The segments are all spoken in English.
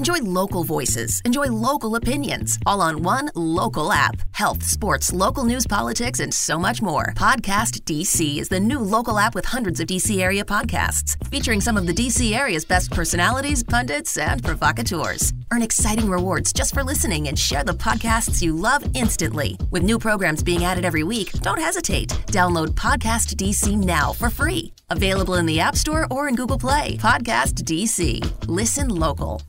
Enjoy local voices, enjoy local opinions, all on one local app. Health, sports, local news, politics, and so much more. Podcast DC is the new local app with hundreds of DC area podcasts, featuring some of the DC area's best personalities, pundits, and provocateurs. Earn exciting rewards just for listening and share the podcasts you love instantly. With new programs being added every week, don't hesitate. Download Podcast DC now for free. Available in the App Store or in Google Play. Podcast DC. Listen local.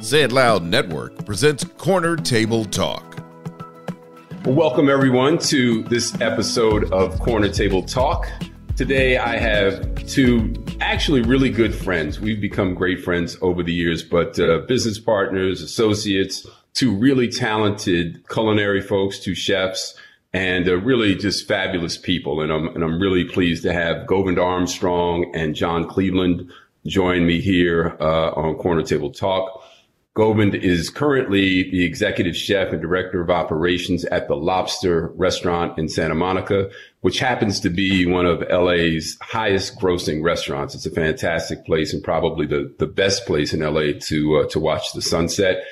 Say It Loud Network presents Corner Table Talk. Welcome, everyone, to this episode of Corner Table Talk. Today, I have two actually really good friends. We've become great friends over the years, but uh, business partners, associates, two really talented culinary folks, two chefs, and uh, really just fabulous people. And I'm, and I'm really pleased to have Govind Armstrong and John Cleveland join me here uh, on Corner Table Talk. Govind is currently the executive chef and director of operations at the Lobster restaurant in Santa Monica, which happens to be one of LA's highest grossing restaurants. It's a fantastic place and probably the, the best place in LA to, uh, to watch the sunset.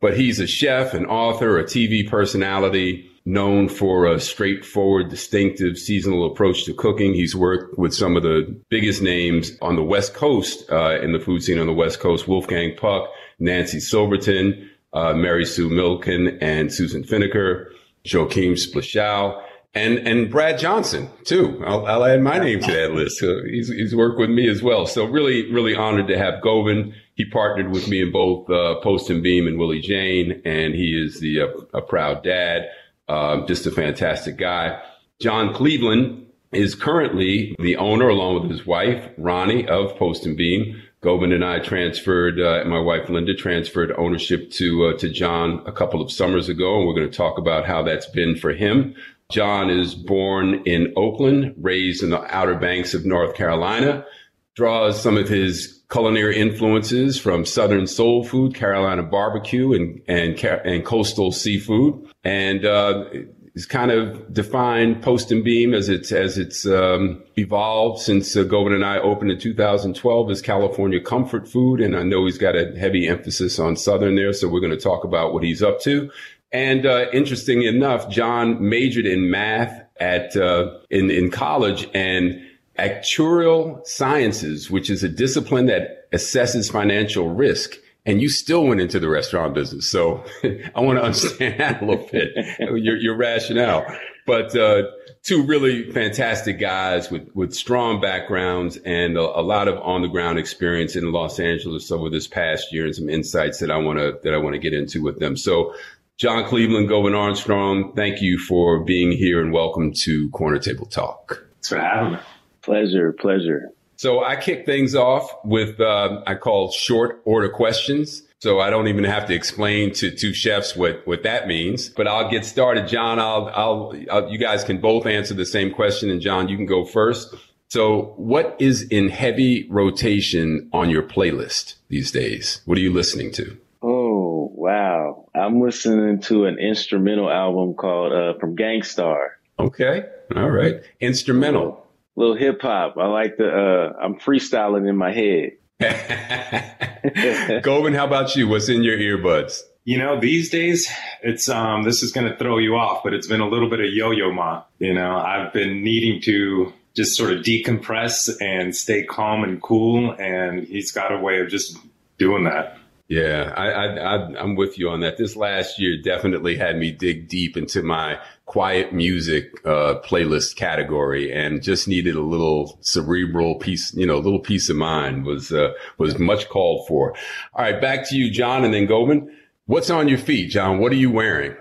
But he's a chef, an author, a TV personality, known for a straightforward, distinctive seasonal approach to cooking. He's worked with some of the biggest names on the West Coast, uh, in the food scene on the West Coast, Wolfgang Puck, Nancy Silverton, uh, Mary Sue Milliken, and Susan Feniger, Joachim Splichal, and and Brad Johnson too. I'll, I'll add my name to that list. So he's, he's worked with me as well. So really, really honored to have Govind. He partnered with me in both uh, Post and Beam and Willie Jane, and he is the uh, a proud dad. Uh, just a fantastic guy. John Cleveland is currently the owner, along with his wife Ronnie, of Post and Beam. Govind and I transferred, uh, my wife Linda transferred ownership to uh, to John a couple of summers ago, and we're going to talk about how that's been for him. John is born in Oakland, raised in the Outer Banks of North Carolina, draws some of his culinary influences from Southern soul food, Carolina barbecue, and and and coastal seafood, and uh, is kind of defined Post and Beam as it's as it's um, evolved since uh, Govind and I opened in 2012 as California comfort food, and I know he's got a heavy emphasis on Southern there, so we're going to talk about what he's up to. And uh, interesting enough, John majored in math at uh, in in college and actuarial sciences, which is a discipline that assesses financial risk. And you still went into the restaurant business. So I want to understand that a little bit, your, your rationale. But uh, two really fantastic guys with, with strong backgrounds and a, a lot of on the ground experience in Los Angeles over this past year and some insights that I want to that I want to get into with them. So John Cleveland, Govind Armstrong, thank you for being here and welcome to Corner Table Talk. Thanks for having me. Pleasure, pleasure. So I kick things off with uh, I call short order questions. So I don't even have to explain to two chefs what, what that means, but I'll get started. John, I'll, I'll, I'll, you guys can both answer the same question. And John, you can go first. So what is in heavy rotation on your playlist these days? What are you listening to? Oh, wow. I'm listening to an instrumental album called, uh, from Gang Starr. Okay. All right. Instrumental little hip hop. I like the, uh, I'm freestyling in my head. Govind, how about you? What's in your earbuds? You know, these days it's um this is going to throw you off, but it's been a little bit of yo-yo ma. You know, I've been needing to just sort of decompress and stay calm and cool, and he's got a way of just doing that. Yeah, I, I, I, am with you on that. This last year definitely had me dig deep into my quiet music uh, playlist category, and just needed a little cerebral piece, you know, a little peace of mind was uh, was much called for. All right, back to you, John, and then Govind. What's on your feet, John? What are you wearing?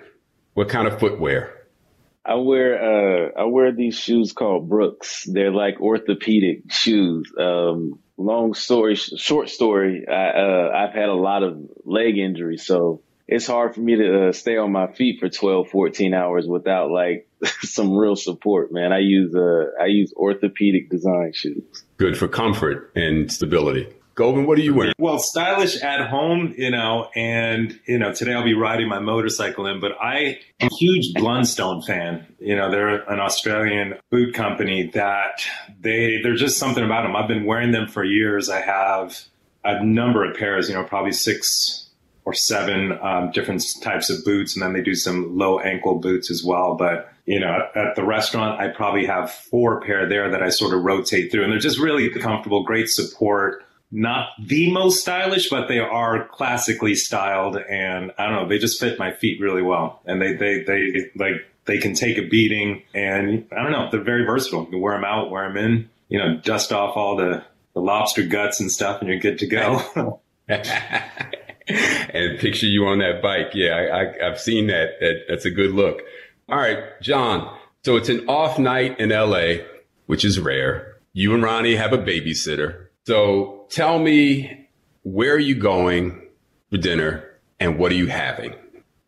What kind of footwear? I wear uh I wear these shoes called Brooks. They're like orthopedic shoes. Um, long story, short story, I, uh, I've had a lot of leg injuries, so it's hard for me to uh, stay on my feet for 12, 14 hours without like some real support, man. I use, uh, I use orthopedic design shoes. Good for comfort and stability. Govind, what are you wearing? Well, stylish at home, you know, and you know, today I'll be riding my motorcycle in, but I am a huge Blundstone fan. You know, they're an Australian boot company that they there's just something about them. I've been wearing them for years. I have a number of pairs, you know, probably six or seven um, different types of boots, and then they do some low ankle boots as well. But you know, at the restaurant, I probably have four pair there that I sort of rotate through, and they're just really comfortable, great support. Not the most stylish, but they are classically styled, and I don't know, they just fit my feet really well, and they they they like they can take a beating, and I don't know, they're very versatile. You can wear them out, wear them in, you know, dust off all the the lobster guts and stuff, and you're good to go. and picture you on that bike. Yeah, I, have seen that. that. That's a good look. All right, John. So it's an off night in LA, which is rare. You and Ronnie have a babysitter. So tell me, where are you going for dinner and what are you having?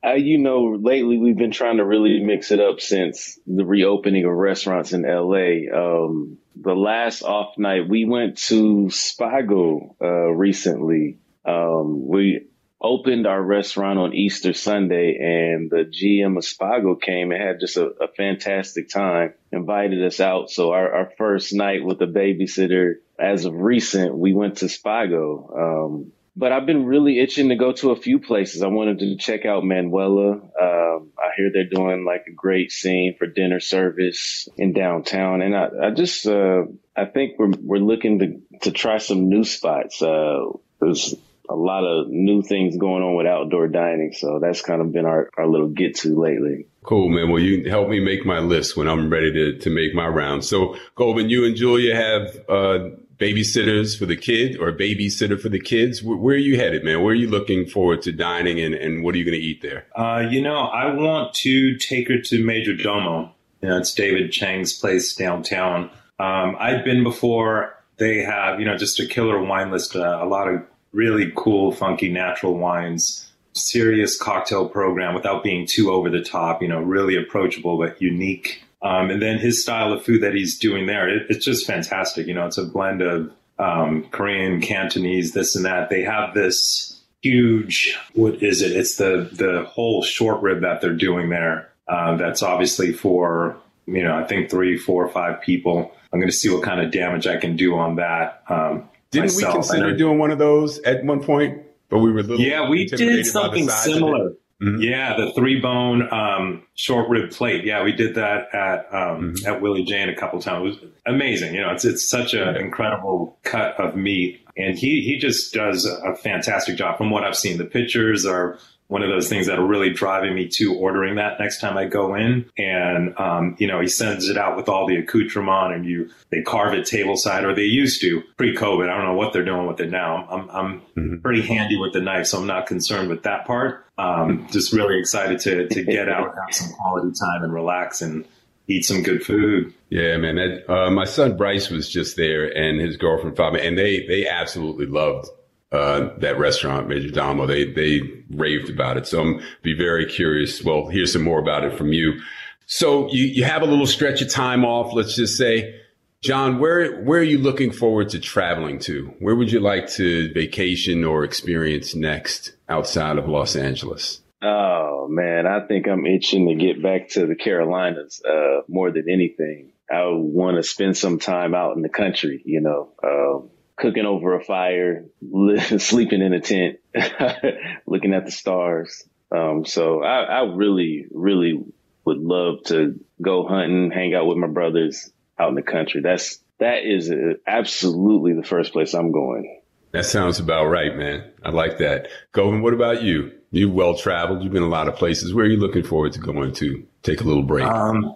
Uh, you know, lately we've been trying to really mix it up since the reopening of restaurants in LA. Um, the last off night, we went to Spago uh, recently. Um, we opened our restaurant on Easter Sunday and the GM of Spago came and had just a, a fantastic time, invited us out. So our, our, first night with a babysitter, as of recent, we went to Spago. Um, but I've been really itching to go to a few places. I wanted to check out Manuela. Um, I hear they're doing like a great scene for dinner service in downtown. And I, I just, uh, I think we're, we're looking to, to try some new spots. Uh, there's a lot of new things going on with outdoor dining. So that's kind of been our, our little get to lately. Cool, man. Well, you help me make my list when I'm ready to, to make my round. So, Govind, you and Julia have uh, babysitters for the kid or a babysitter for the kids. Where, where, are you headed, man? Where are you looking forward to dining and, and what are you going to eat there? Uh, you know, I want to take her to Majordomo. You know, it's David Chang's place downtown. Um, I've been before. They have, you know, just a killer wine list, uh, a lot of really cool, funky natural wines, serious cocktail program without being too over the top, you know, really approachable but unique. Um, and then his style of food that he's doing there, it, it's just fantastic. You know, it's a blend of um, Korean, Cantonese, this and that. They have this huge, what is it? It's the, the whole short rib that they're doing there. Uh, that's obviously for, you know, I think three, four, five people. I'm going to see what kind of damage I can do on that. Um, didn't myself. we consider doing one of those at one point? But we were little. yeah, we did something similar. Mm-hmm. Yeah, the three bone um, short rib plate. Yeah, we did that at um, mm-hmm. at Willie Jane a couple times. It was amazing. You know, it's it's such an incredible cut of meat, and he he just does a fantastic job. From what I've seen, the pictures are one of those things that are really driving me to ordering that next time I go in. And, um, you know, he sends it out with all the accoutrement and you, they carve it table side or they used to pre COVID. I don't know what they're doing with it now. I'm, I'm mm-hmm. pretty handy with the knife, so I'm not concerned with that part. Um, just really excited to, to get out, and have some quality time and relax and, eat some good food. Yeah, man. That, uh, my son Bryce was just there, and his girlfriend and they they absolutely loved uh, that restaurant, Major Majordomo. They they raved about it. So I'm be very curious. Well, here's some more about it from you. So you, you have a little stretch of time off, let's just say. John, where where are you looking forward to traveling to? Where would you like to vacation or experience next outside of Los Angeles? Oh man, I think I'm itching to get back to the Carolinas uh, more than anything. I want to spend some time out in the country, you know, um, cooking over a fire, sleeping in a tent, looking at the stars. Um, so I, I really, really would love to go hunting, hang out with my brothers out in the country. That's, that is a, absolutely the first place I'm going. That sounds about right, man. I like that. Govind, what about you? You've well traveled. You've been a lot of places. Where are you looking forward to going to take a little break? Um,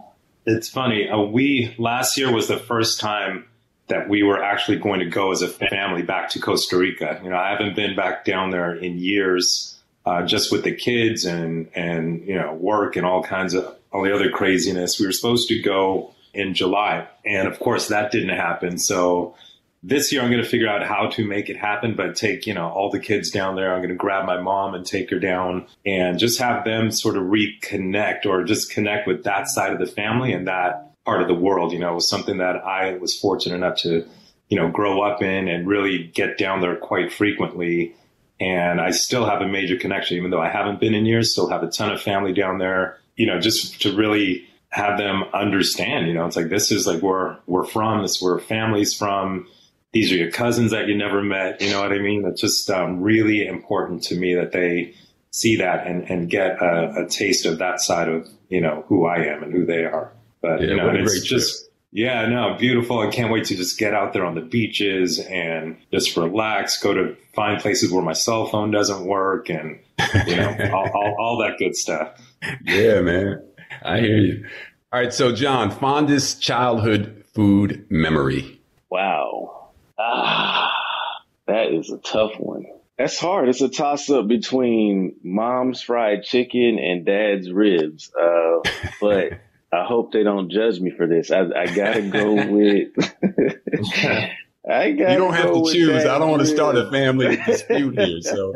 it's funny. Uh, we last year was the first time that we were actually going to go as a family back to Costa Rica. You know, I haven't been back down there in years, uh, just with the kids and and you know work and all kinds of all the other craziness. We were supposed to go in July, and of course that didn't happen. So this year I'm going to figure out how to make it happen, but take, you know, all the kids down there. I'm going to grab my mom and take her down and just have them sort of reconnect or just connect with that side of the family and that part of the world. You know, it was something that I was fortunate enough to, you know, grow up in and really get down there quite frequently. And I still have a major connection, even though I haven't been in years, still have a ton of family down there, you know, just to really have them understand, you know, it's like, this is like where we're from, this is where families from. these are your cousins that you never met. You know what I mean? It's just um, really important to me that they see that and, and get a, a, taste of that side of, you know, who I am and who they are. But, yeah, you know, it's just, trip. yeah, no, beautiful. I can't wait to just get out there on the beaches and just relax, go to find places where my cell phone doesn't work and, you know, all, all, all that good stuff. Yeah, man. I hear you. All right. So, John, fondest childhood food memory. Wow. Ah, that is a tough one. That's hard. It's a toss up between mom's fried chicken and dad's ribs. Uh, but I hope they don't judge me for this. I, I gotta go with. I gotta you don't have to choose. I don't want to start a family dispute here. So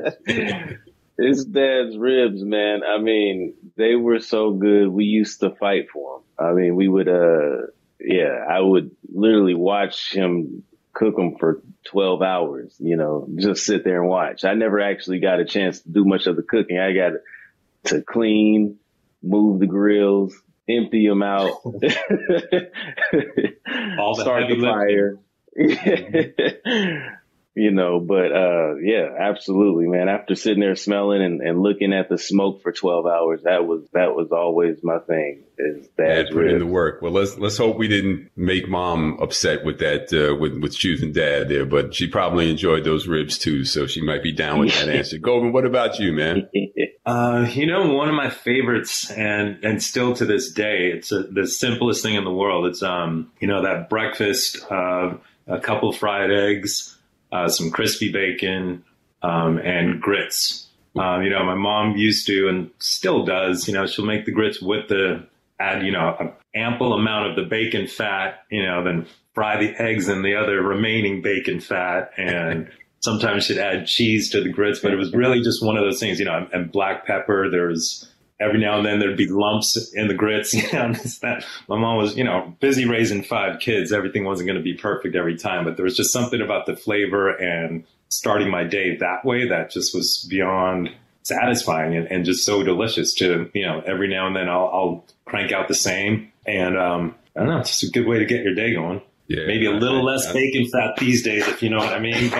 it's dad's ribs, man. I mean, they were so good. We used to fight for them. I mean, we would, uh, yeah, I would literally watch him cook them for 12 hours, you know, just sit there and watch. I never actually got a chance to do much of the cooking. I got to clean, move the grills, empty them out, All the start the fire. Mm-hmm. You know, but, uh, yeah, absolutely, man. After sitting there smelling and, and looking at the smoke for 12 hours, that was, that was always my thing is that put in the work. Well, let's, let's hope we didn't make mom upset with that, uh, with, with choosing dad there, but she probably enjoyed those ribs too. So she might be down with that answer. Govind, what about you, man? Uh, you know, one of my favorites and, and still to this day, it's a, the simplest thing in the world. It's, um, you know, that breakfast, uh, a couple fried eggs, uh, some crispy bacon, um, and grits. Um, you know, my mom used to and still does, you know, she'll make the grits with the, add, you know, an ample amount of the bacon fat, you know, then fry the eggs in the other remaining bacon fat. And sometimes she'd add cheese to the grits, but it was really just one of those things, you know, and black pepper. There was every now and then there'd be lumps in the grits. You know, my mom was, you know, busy raising five kids. Everything wasn't going to be perfect every time, but there was just something about the flavor and starting my day that way that just was beyond satisfying and, and just so delicious to, you know, every now and then I'll, I'll crank out the same. And, um, I don't know, it's just a good way to get your day going. Yeah, Maybe a little I, less I, bacon fat these days, if you know what I mean.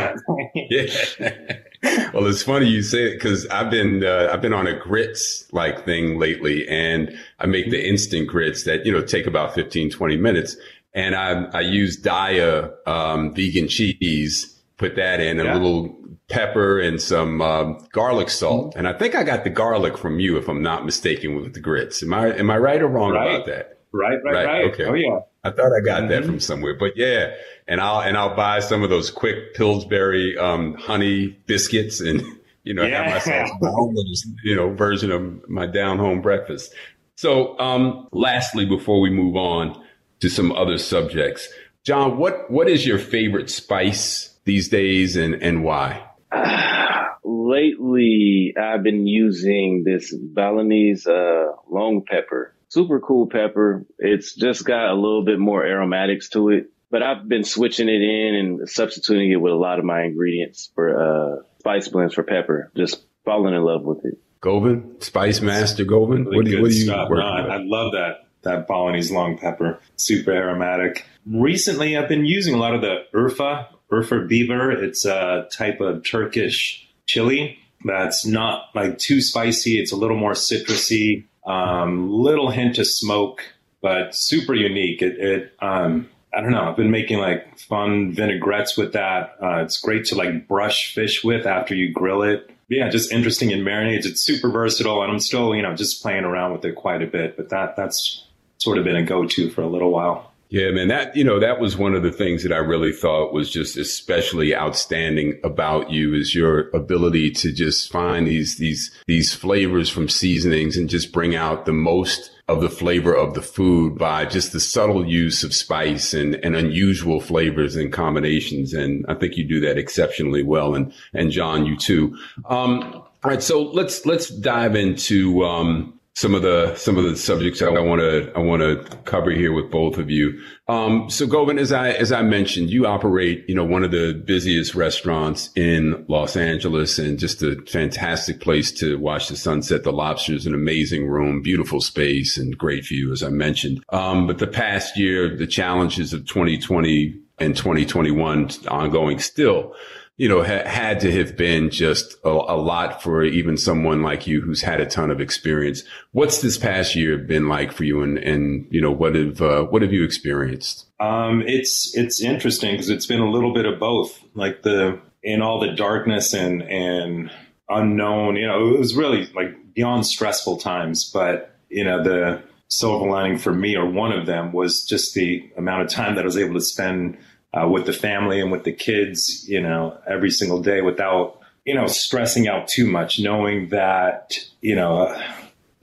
yeah. well, it's funny you say it because I've been uh, I've been on a grits like thing lately, and I make the instant grits that you know take about 15, 20 minutes, and I I use Daiya um, vegan cheese, put that in yeah. a little pepper and some um, garlic salt, and I think I got the garlic from you, if I'm not mistaken, with the grits. Am I am I right or wrong right. about that? Right, right, right. right. Okay. Oh yeah. I thought I got mm-hmm. that from somewhere, but yeah. And I'll and I'll buy some of those quick Pillsbury um, honey biscuits, and you know, yeah. have myself my own little you know version of my down home breakfast. So, um, lastly, before we move on to some other subjects, John, what what is your favorite spice these days, and and why? Lately, I've been using this Balinese uh, long pepper super cool pepper. It's just got a little bit more aromatics to it, but I've been switching it in and substituting it with a lot of my ingredients for, uh, spice blends for pepper. Just falling in love with it. Govind, Spice Master Govind. Really what, do, what do you stuff. No, I, I love that that Balinese long pepper, super aromatic. Recently, I've been using a lot of the Urfa, Urfa Biber. It's a type of Turkish chili that's not like too spicy. It's a little more citrusy. Um, little hint of smoke, but super unique. It, it um, I don't know. I've been making like fun vinaigrettes with that. Uh, it's great to like brush fish with after you grill it. Yeah, just interesting in marinades. It's super versatile, and I'm still, you know, just playing around with it quite a bit. But that that's sort of been a go-to for a little while. Yeah, man, that, you know, that was one of the things that I really thought was just especially outstanding about you is your ability to just find these, these, these flavors from seasonings and just bring out the most of the flavor of the food by just the subtle use of spice and, and unusual flavors and combinations. And I think you do that exceptionally well. And, and John, you too. Um, all right. So let's, let's dive into, um, some of the some of the subjects I want to I want to cover here with both of you. Um, so, Govind, as I as I mentioned, you operate you know one of the busiest restaurants in Los Angeles, and just a fantastic place to watch the sunset. The Lobster is an amazing room, beautiful space, and great view, as I mentioned. Um, but the past year, the challenges of 2020 and 2021 ongoing still, you know, ha- had to have been just a, a, lot for even someone like you who's had a ton of experience. What's this past year been like for you, and and you know what have uh, what have you experienced? Um, it's it's interesting because it's been a little bit of both. Like the in all the darkness and and unknown, you know, it was really like beyond stressful times. But you know, the silver lining for me, or one of them, was just the amount of time that I was able to spend uh, with the family and with the kids, you know, every single day without, you know, stressing out too much, knowing that, you know, uh,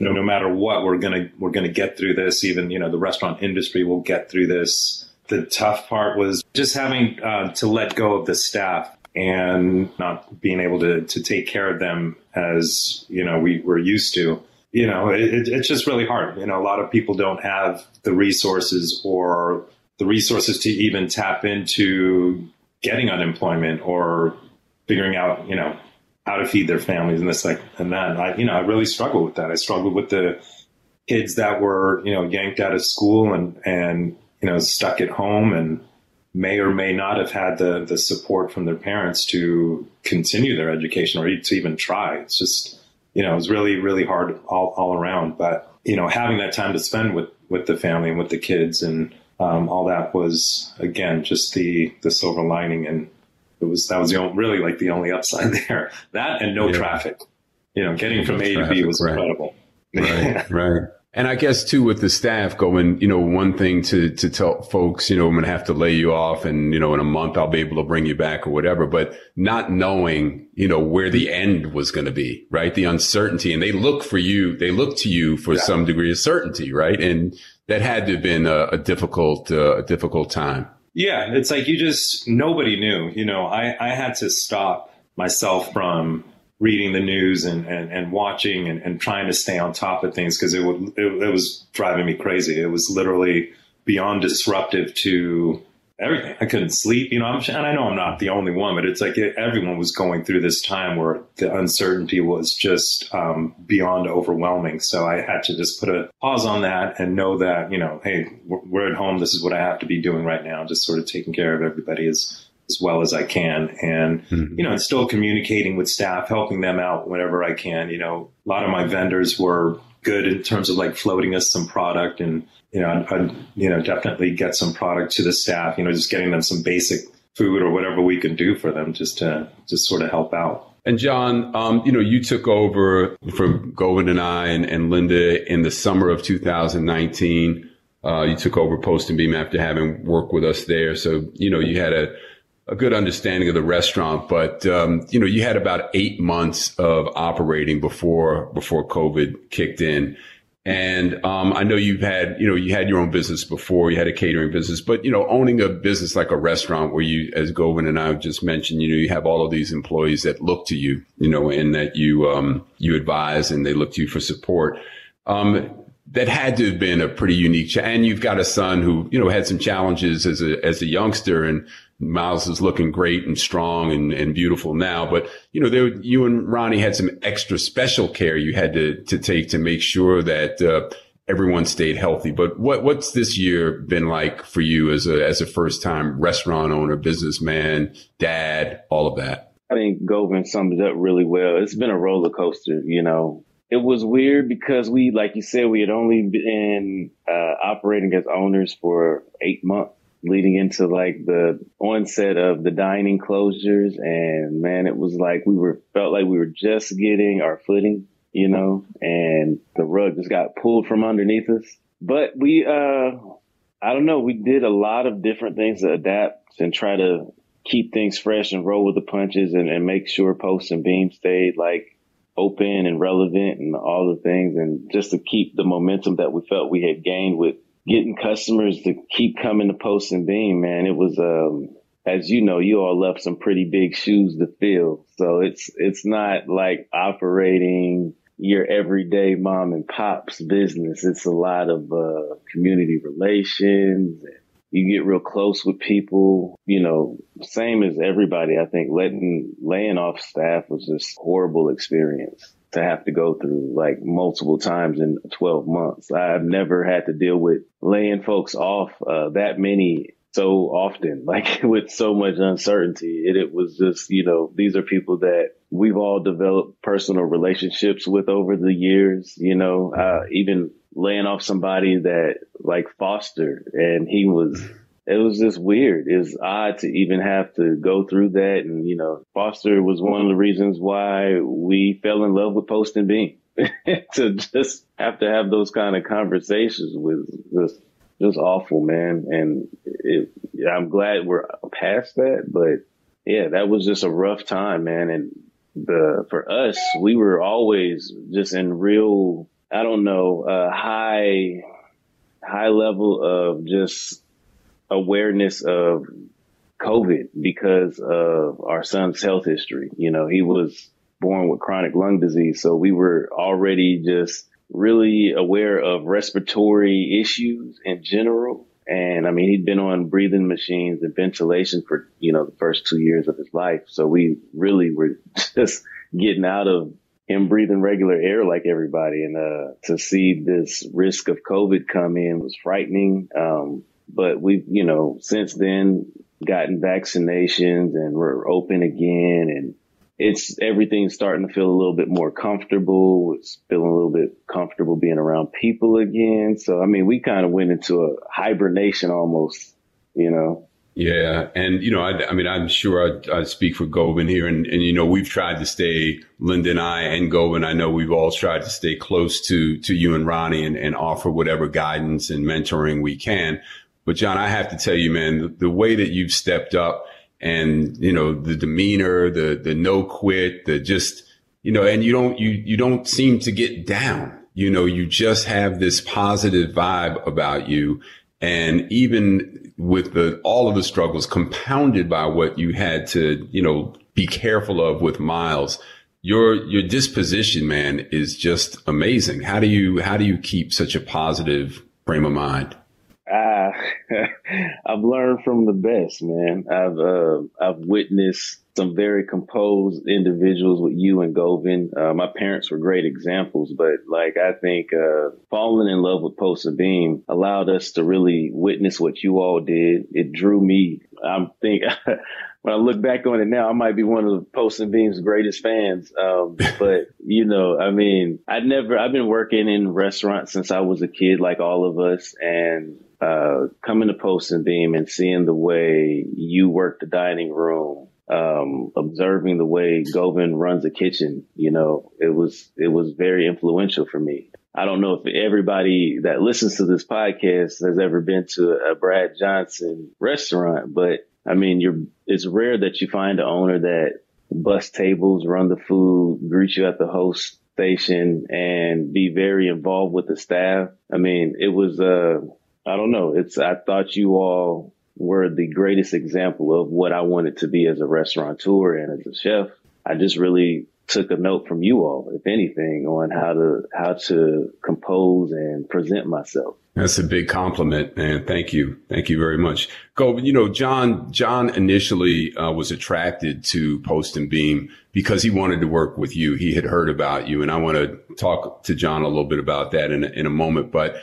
no, no matter what, we're gonna we're gonna get through this. Even you know, the restaurant industry will get through this. The tough part was just having uh, to let go of the staff and not being able to to take care of them as you know we were used to. You know, it, it's just really hard. You know, a lot of people don't have the resources or the resources to even tap into getting unemployment or figuring out, you know, how to feed their families and this like and that. I, you know, I really struggled with that. I struggled with the kids that were, you know, yanked out of school and and you know stuck at home and may or may not have had the the support from their parents to continue their education or to even try. It's just you know, it was really really hard all all around. But you know, having that time to spend with with the family and with the kids and um, all that was again just the the silver lining, and it was that was the only, really like the only upside there. That and no yeah. traffic. You know, getting from A to B was right. incredible. Right, right. And I guess too with the staff going, you know, one thing to, to tell folks, you know, I'm going to have to lay you off and, you know, in a month I'll be able to bring you back or whatever, but not knowing, you know, where the end was going to be, right? The uncertainty and they look for you, they look to you for yeah. some degree of certainty, right? And that had to have been a, a difficult, uh, a difficult time. Yeah, it's like you just nobody knew. You know, I I had to stop myself from reading the news and and, and watching and, and trying to stay on top of things because it would it, it was driving me crazy. It was literally beyond disruptive to everything. I couldn't sleep, you know, I'm, and I know I'm not the only one, but it's like everyone was going through this time where the uncertainty was just um, beyond overwhelming. So I had to just put a pause on that and know that, you know, hey, we're at home. This is what I have to be doing right now. Just sort of taking care of everybody as, as well as I can. And, mm-hmm. you know, and still communicating with staff, helping them out whenever I can. You know, a lot of my vendors were good in terms of like floating us some product and you know, I'd, you know, definitely get some product to the staff, you know, just getting them some basic food or whatever we can do for them just to just sort of help out. And John, um, you know, you took over from Govind and I and, and Linda in the summer of 2019. Uh, you took over Post and Beam after having worked with us there. So, you know, you had a, a good understanding of the restaurant, but, um, you know, you had about eight months of operating before, before COVID kicked in. And um, I know you've had, you know, you had your own business before, you had a catering business, but you know, owning a business like a restaurant where you, as Govind and I have just mentioned, you know, you have all of these employees that look to you, you know, and that you um, you advise and they look to you for support. Um, that had to have been a pretty unique, ch- and you've got a son who, you know, had some challenges as a as a youngster, and Miles is looking great and strong and, and beautiful now. But, you know, there, you and Ronnie had some extra special care you had to, to take to make sure that, uh, everyone stayed healthy. But what, what's this year been like for you as a, as a first time restaurant owner, businessman, dad, all of that? I think Govind summed it up really well. It's been a roller coaster, you know. It was weird because we, like you said, we had only been uh, operating as owners for eight months leading into like the onset of the dining closures. And man, it was like we were, felt like we were just getting our footing, you know, and the rug just got pulled from underneath us. But we, uh, I don't know, we did a lot of different things to adapt and try to keep things fresh and roll with the punches and, and make sure Post and Beam stayed like open and relevant and all the things and just to keep the momentum that we felt we had gained with getting customers to keep coming to Post and Beam, man, it was, um, as you know, you all left some pretty big shoes to fill. So it's, it's not like operating your everyday mom and pop's business. It's a lot of, uh, community relations. You get real close with people, you know, same as everybody. I think letting, laying off staff was just horrible experience to have to go through like multiple times in 12 months. I've never had to deal with laying folks off uh, that many so often, like with so much uncertainty. It was just, you know, these are people that we've all developed personal relationships with over the years, you know, uh, even laying off somebody that like Foster and he was, it was just weird. It was odd to even have to go through that. And, you know, Foster was one of the reasons why we fell in love with Post and Beam. to just have to have those kind of conversations was just just awful, man. And it, I'm glad we're past that, but yeah, that was just a rough time, man. And the for us, we were always just in real, I don't know, uh, high high level of just awareness of COVID because of our son's health history. You know, he was born with chronic lung disease. So we were already just really aware of respiratory issues in general. And I mean, he'd been on breathing machines and ventilation for, you know, the first two years of his life. So we really were just getting out of him breathing regular air like everybody. And, uh, to see this risk of COVID come in was frightening. Um, but we've, you know, since then gotten vaccinations and we're open again and it's everything's starting to feel a little bit more comfortable. It's feeling a little bit comfortable being around people again. So, I mean, we kind of went into a hibernation almost, you know. Yeah. And, you know, I, I mean, I'm sure I, I speak for Govind here. And, and, you know, we've tried to stay, Linda and I and Govind, I know we've all tried to stay close to, to you and Ronnie and, and offer whatever guidance and mentoring we can. But John, I have to tell you, man, the, the way that you've stepped up and you know the demeanor, the the no quit, the just you know, and you don't you you don't seem to get down. You know, you just have this positive vibe about you, and even with the all of the struggles compounded by what you had to you know be careful of with Miles. Your your disposition, man, is just amazing. How do you how do you keep such a positive frame of mind? Uh, I've learned from the best, man. I've uh, I've witnessed some very composed individuals with you and Govind. Uh, my parents were great examples, but like I think uh, falling in love with Post and Beam allowed us to really witness what you all did. It drew me. I'm think when I look back on it now, I might be one of Post and Beam's greatest fans. Um, but you know, I mean, I never. I've been working in restaurants since I was a kid, like all of us, and uh, coming to Post and Beam and seeing the way you work the dining room, um, observing the way Govind runs a kitchen, you know, it was, it was very influential for me. I don't know if everybody that listens to this podcast has ever been to a Brad Johnson restaurant, but I mean, you're, it's rare that you find an owner that bust tables, run the food, greet you at the host station and be very involved with the staff. I mean, it was, uh, I don't know. It's, I thought you all were the greatest example of what I wanted to be as a restaurateur and as a chef. I just really took a note from you all, if anything, on how to, how to compose and present myself. That's a big compliment, man. Thank you. Thank you very much. Go, you know, John, John initially uh, was attracted to Post and Beam because he wanted to work with you. He had heard about you and I want to talk to John a little bit about that in, in a moment. But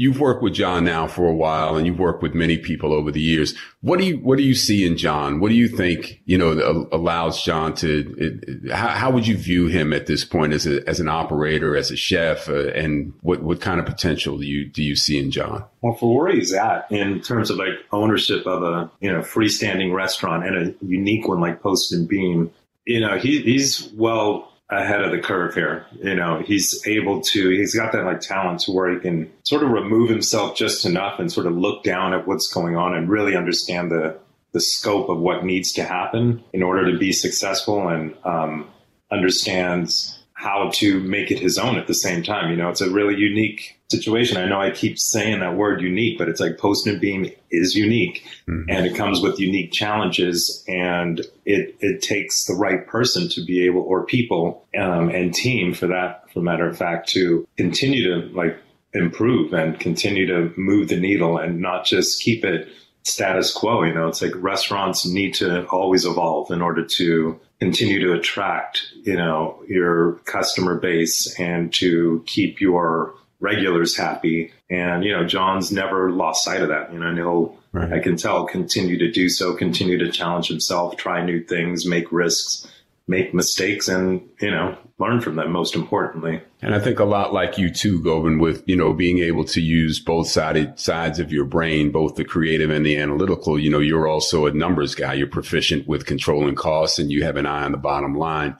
You've worked with John now for a while and you've worked with many people over the years. What do you, what do you see in John? What do you think, you know, allows John to, it, how, how, would you view him at this point as a, as an operator, as a chef, uh, and what, what kind of potential do you, do you see in John? Well, for where he's at in terms of like ownership of a, you know, freestanding restaurant and a unique one like Post and Beam, you know, he, he's well ahead of the curve here. You know, he's able to, he's got that like talent to where he can sort of remove himself just enough and sort of look down at what's going on and really understand the, the scope of what needs to happen in order to be successful and um, understands how to make it his own at the same time. You know, it's a really unique situation. I know I keep saying that word unique, but it's like Post and Beam is unique mm-hmm. and it comes with unique challenges and it, it takes the right person to be able, or people um, and team for that, for matter of fact, to continue to like improve and continue to move the needle and not just keep it status quo. You know, it's like restaurants need to always evolve in order to continue to attract, you know, your customer base and to keep your regulars happy. And, you know, John's never lost sight of that, you know, and he'll, right. I can tell, continue to do so, continue to challenge himself, try new things, make risks, make mistakes and, you know, learn from them most importantly. And I think a lot like you too, Govind, with, you know, being able to use both sided sides of your brain, both the creative and the analytical, you know, you're also a numbers guy. You're proficient with controlling costs and you have an eye on the bottom line.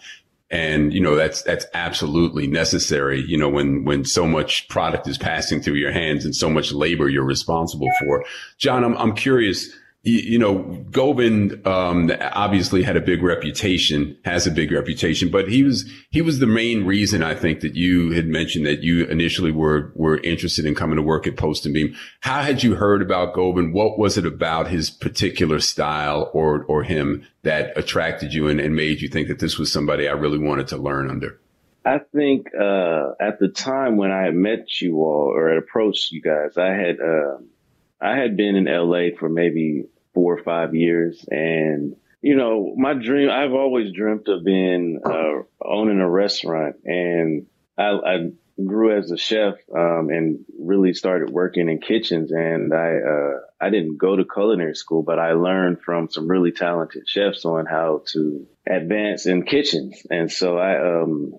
And, you know, that's, that's absolutely necessary, you know, when, when so much product is passing through your hands and so much labor you're responsible for. John, I'm, I'm curious, you know, Govind um, obviously had a big reputation, has a big reputation, but he was he was the main reason I think that you had mentioned that you initially were were interested in coming to work at Post and Beam. How had you heard about Govind? What was it about his particular style or or him that attracted you and, and made you think that this was somebody I really wanted to learn under? I think uh, at the time when I met you all or approached you guys, I had. Uh, I had been in LA for maybe four or five years and you know, my dream, I've always dreamt of being, uh, owning a restaurant and I, I grew as a chef, um, and really started working in kitchens and I, uh, I didn't go to culinary school, but I learned from some really talented chefs on how to advance in kitchens. And so I, um,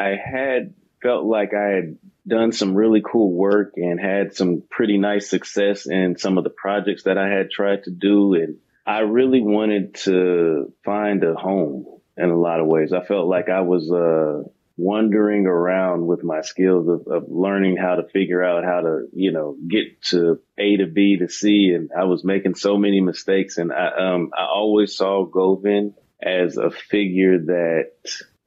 I had felt like I had done some really cool work and had some pretty nice success in some of the projects that I had tried to do. And I really wanted to find a home in a lot of ways. I felt like I was, uh, wandering around with my skills of, of learning how to figure out how to, you know, get to A to B to C. And I was making so many mistakes. And I, um, I always saw Govind as a figure that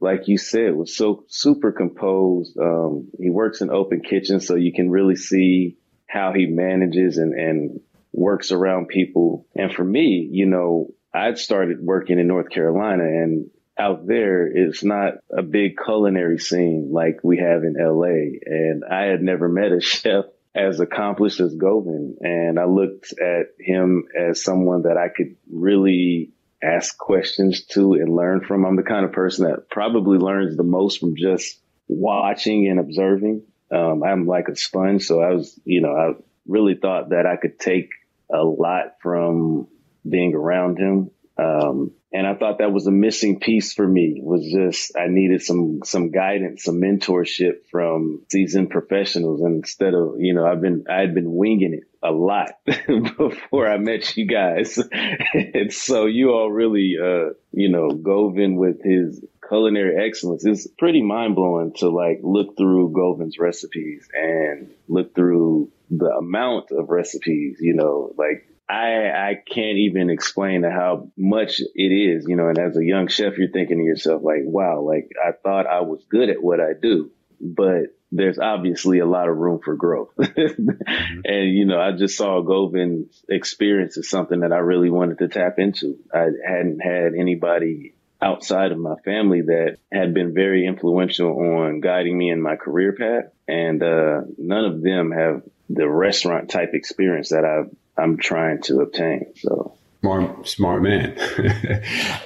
like you said, was so super composed. Um, he works in open kitchen, so you can really see how he manages and, and works around people. And for me, you know, I'd started working in North Carolina and out there, it's not a big culinary scene like we have in LA. And I had never met a chef as accomplished as Govind. And I looked at him as someone that I could really ask questions to and learn from. I'm the kind of person that probably learns the most from just watching and observing. Um, I'm like a sponge. So I was, you know, I really thought that I could take a lot from being around him. Um, and I thought that was a missing piece for me was just, I needed some, some guidance, some mentorship from seasoned professionals. And instead of, you know, I've been, I had been winging it a lot before I met you guys. and so you all really, uh, you know, Govind with his culinary excellence is pretty mind blowing to like look through Govind's recipes and look through the amount of recipes, you know, like I I can't even explain how much it is, you know. And as a young chef, you're thinking to yourself like, wow, like I thought I was good at what I do, but there's obviously a lot of room for growth. mm-hmm. And you know, I just saw Govind's experience as something that I really wanted to tap into. I hadn't had anybody outside of my family that had been very influential on guiding me in my career path, and uh, none of them have the restaurant type experience that I've I'm trying to obtain. So smart, smart man.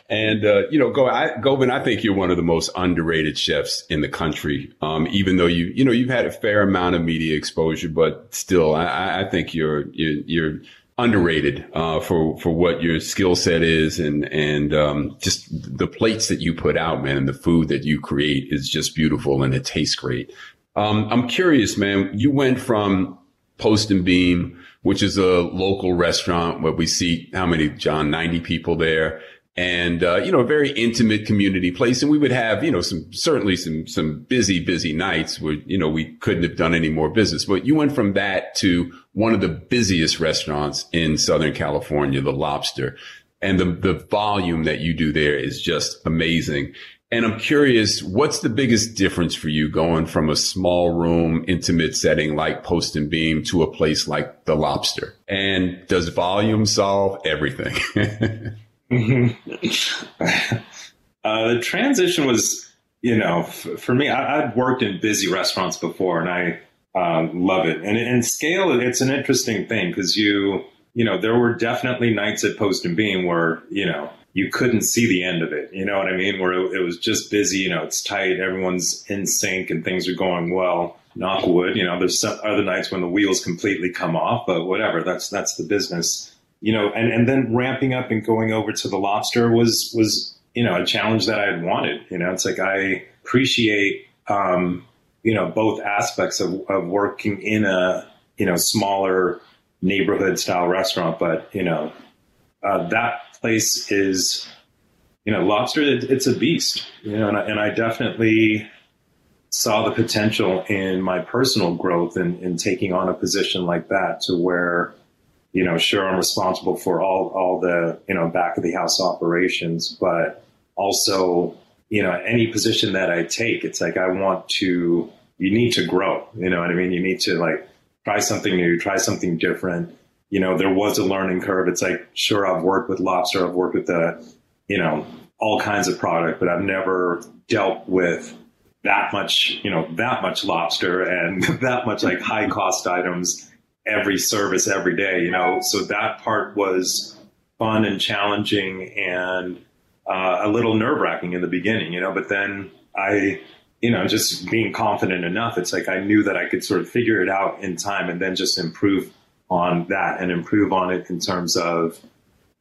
and uh, you know, go, I, I think you're one of the most underrated chefs in the country. Um, even though you, you know, you've had a fair amount of media exposure, but still, I, I think you're you're, you're underrated uh, for for what your skill set is, and and um, just the plates that you put out, man, and the food that you create is just beautiful and it tastes great. Um, I'm curious, man. You went from Post and Beam which is a local restaurant where we see how many, John, 90 people there. And, uh, you know, a very intimate community place. And we would have, you know, some, certainly some, some busy, busy nights where, you know, we couldn't have done any more business. But you went from that to one of the busiest restaurants in Southern California, the Lobster. And the, the volume that you do there is just amazing. And I'm curious, what's the biggest difference for you going from a small room, intimate setting like Post and Beam to a place like the Lobster? And does volume solve everything? mm-hmm. uh, the transition was, you know, f- for me, I, have worked in busy restaurants before and I um, love it. And in scale, it's an interesting thing because you, you know, there were definitely nights at Post and Beam where, you know, you couldn't see the end of it. You know what I mean? Where it, it, was just busy, you know, it's tight, everyone's in sync and things are going well. knock wood. You know, there's some other nights when the wheels completely come off, but whatever. That's that's the business. You know, and and then ramping up and going over to the lobster was was you know a challenge that I had wanted. You know, it's like I appreciate um, you know both aspects of, of working in a you know smaller neighborhood style restaurant, but you know uh, that place is you know lobster. It, it's a beast. You know, and I, and I definitely saw the potential in my personal growth in, in taking on a position like that to where, you know, sure, I'm responsible for all, all the, you know, back of the house operations, but also, you know, any position that I take, it's like I want to, you need to grow. You know what I mean? You need to like try something new, try something different. You know, there was a learning curve. It's like, sure, I've worked with lobster, I've worked with the, you know, all kinds of product, but I've never dealt with that much, you know, that much lobster and that much like high cost items every service every day, you know. So that part was fun and challenging and uh, a little nerve wracking in the beginning, you know. But then I, you know, just being confident enough, it's like I knew that I could sort of figure it out in time and then just improve on that and improve on it in terms of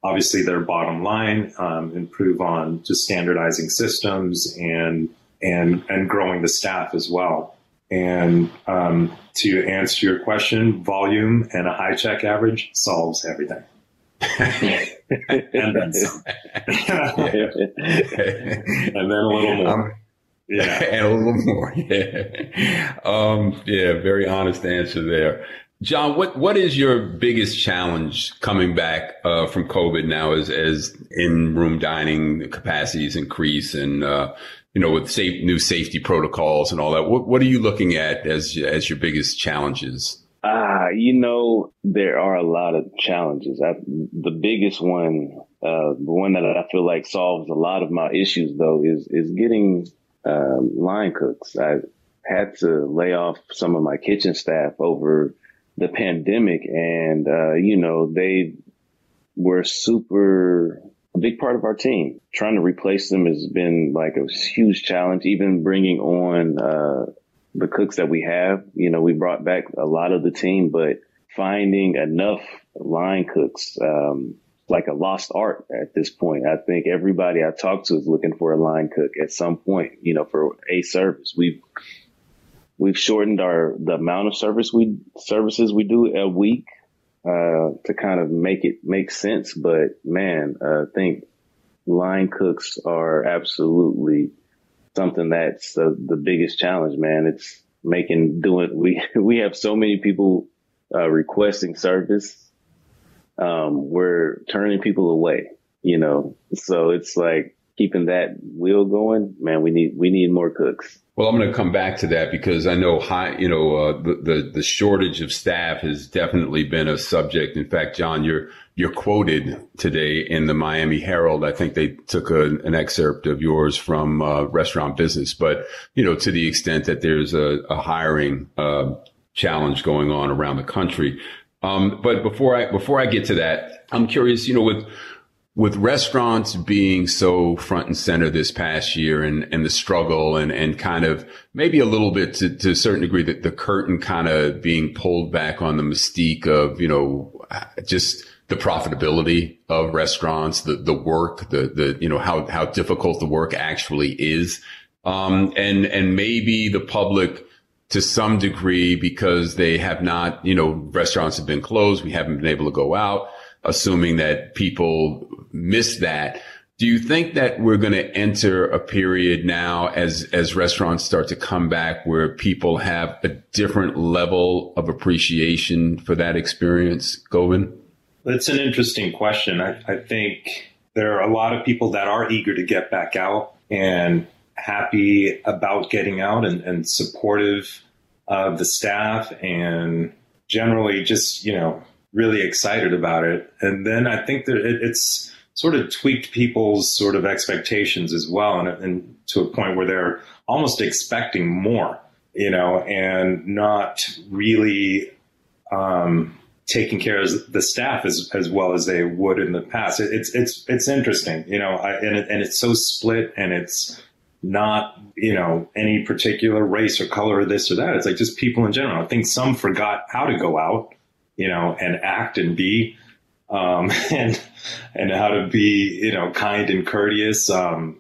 obviously their bottom line, um, improve on just standardizing systems and and and growing the staff as well. And um, to answer your question, volume and a high check average solves everything. and then some. and then a little more. Um, yeah. and a little more. Yeah. Um, yeah, very honest answer there. John, what, what is your biggest challenge coming back uh, from COVID now as, as in room dining capacities increase and uh, you know, with safe, new safety protocols and all that. What, what are you looking at as as your biggest challenges? Ah, uh, you know, there are a lot of challenges. I, the biggest one, uh, the one that I feel like solves a lot of my issues, though, is is getting uh, line cooks. I had to lay off some of my kitchen staff over the pandemic, and uh, you know, they were super a big part of our team. Trying to replace them has been like a huge challenge. Even bringing on uh, the cooks that we have, you know, we brought back a lot of the team, but finding enough line cooks, um, like a lost art at this point. I think everybody I talk to is looking for a line cook at some point, you know, for a service. We've we've shortened our the amount of service we services we do a week uh, to kind of make it make sense. But man, uh, I think line cooks are absolutely something that's the, the biggest challenge, man. It's making doing we we have so many people uh, requesting service. Um, we're turning people away, you know. So it's like keeping that wheel going. Man, we need we need more cooks. Well, I'm going to come back to that because I know high, you know, uh, the, the, the shortage of staff has definitely been a subject. In fact, John, you're you're quoted today in the Miami Herald. I think they took a, an excerpt of yours from uh, Restaurant Business, but you know, to the extent that there's a, a hiring uh, challenge going on around the country. Um, but before I before I get to that, I'm curious. You know, with with restaurants being so front and center this past year and, and the struggle and, and kind of maybe a little bit to, to a certain degree that the curtain kind of being pulled back on the mystique of, you know, just the profitability of restaurants, the, the work, the, the, you know, how, how difficult the work actually is. Um, and, and maybe the public, to some degree because they have not, you know, restaurants have been closed. We haven't been able to go out assuming that people miss that. Do you think that we're going to enter a period now as, as restaurants start to come back where people have a different level of appreciation for that experience, Govind? That's an interesting question. I, I think there are a lot of people that are eager to get back out and happy about getting out and, and supportive of the staff and generally just, you know, really excited about it. And then I think that it, it's sort of tweaked people's sort of expectations as well, and, and to a point where they're almost expecting more, you know, and not really um, taking care of the staff as as well as they would in the past. It, it's it's it's interesting, you know, I, and it, and it's so split, and it's not, you know, any particular race or color or this or that. It's like just people in general. I think some forgot how to go out, you know, and act and be, um, and, and how to be, you know, kind and courteous, um,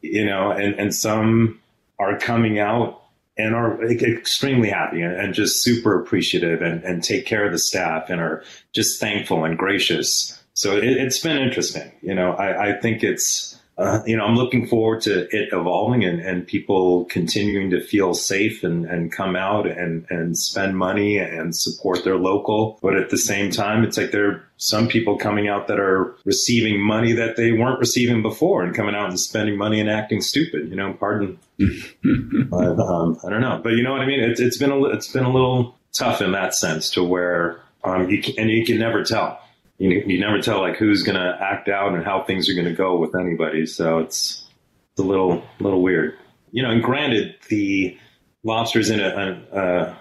you know, and, and some are coming out and are extremely happy and, and just super appreciative and, and take care of the staff and are just thankful and gracious. So it, has been interesting. You know, I, I think it's, uh, you know, I'm looking forward to it evolving and, and people continuing to feel safe and, and come out and, and spend money and support their local. But at the same time, it's like there are some people coming out that are receiving money that they weren't receiving before and coming out and spending money and acting stupid, you know, pardon. but, um, I don't know. But you know what I mean? It's, it's been a, it's been a little tough in that sense to where, um, you can, and you can never tell you, you never tell like who's going to act out and how things are going to go with anybody. So it's, it's a little, little weird, you know, and granted the lobster's in a,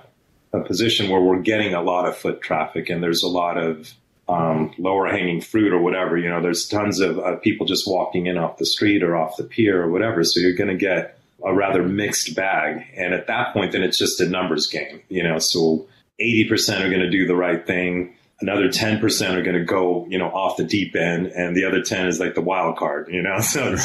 a, a position where we're getting a lot of foot traffic and there's a lot of, um, lower hanging fruit or whatever, you know, there's tons of uh, people just walking in off the street or off the pier or whatever. So you're going to get a rather mixed bag. And at that point, then it's just a numbers game, you know, so 80% are going to do the right thing another 10% are going to go, you know, off the deep end and the other 10 is like the wild card, you know? So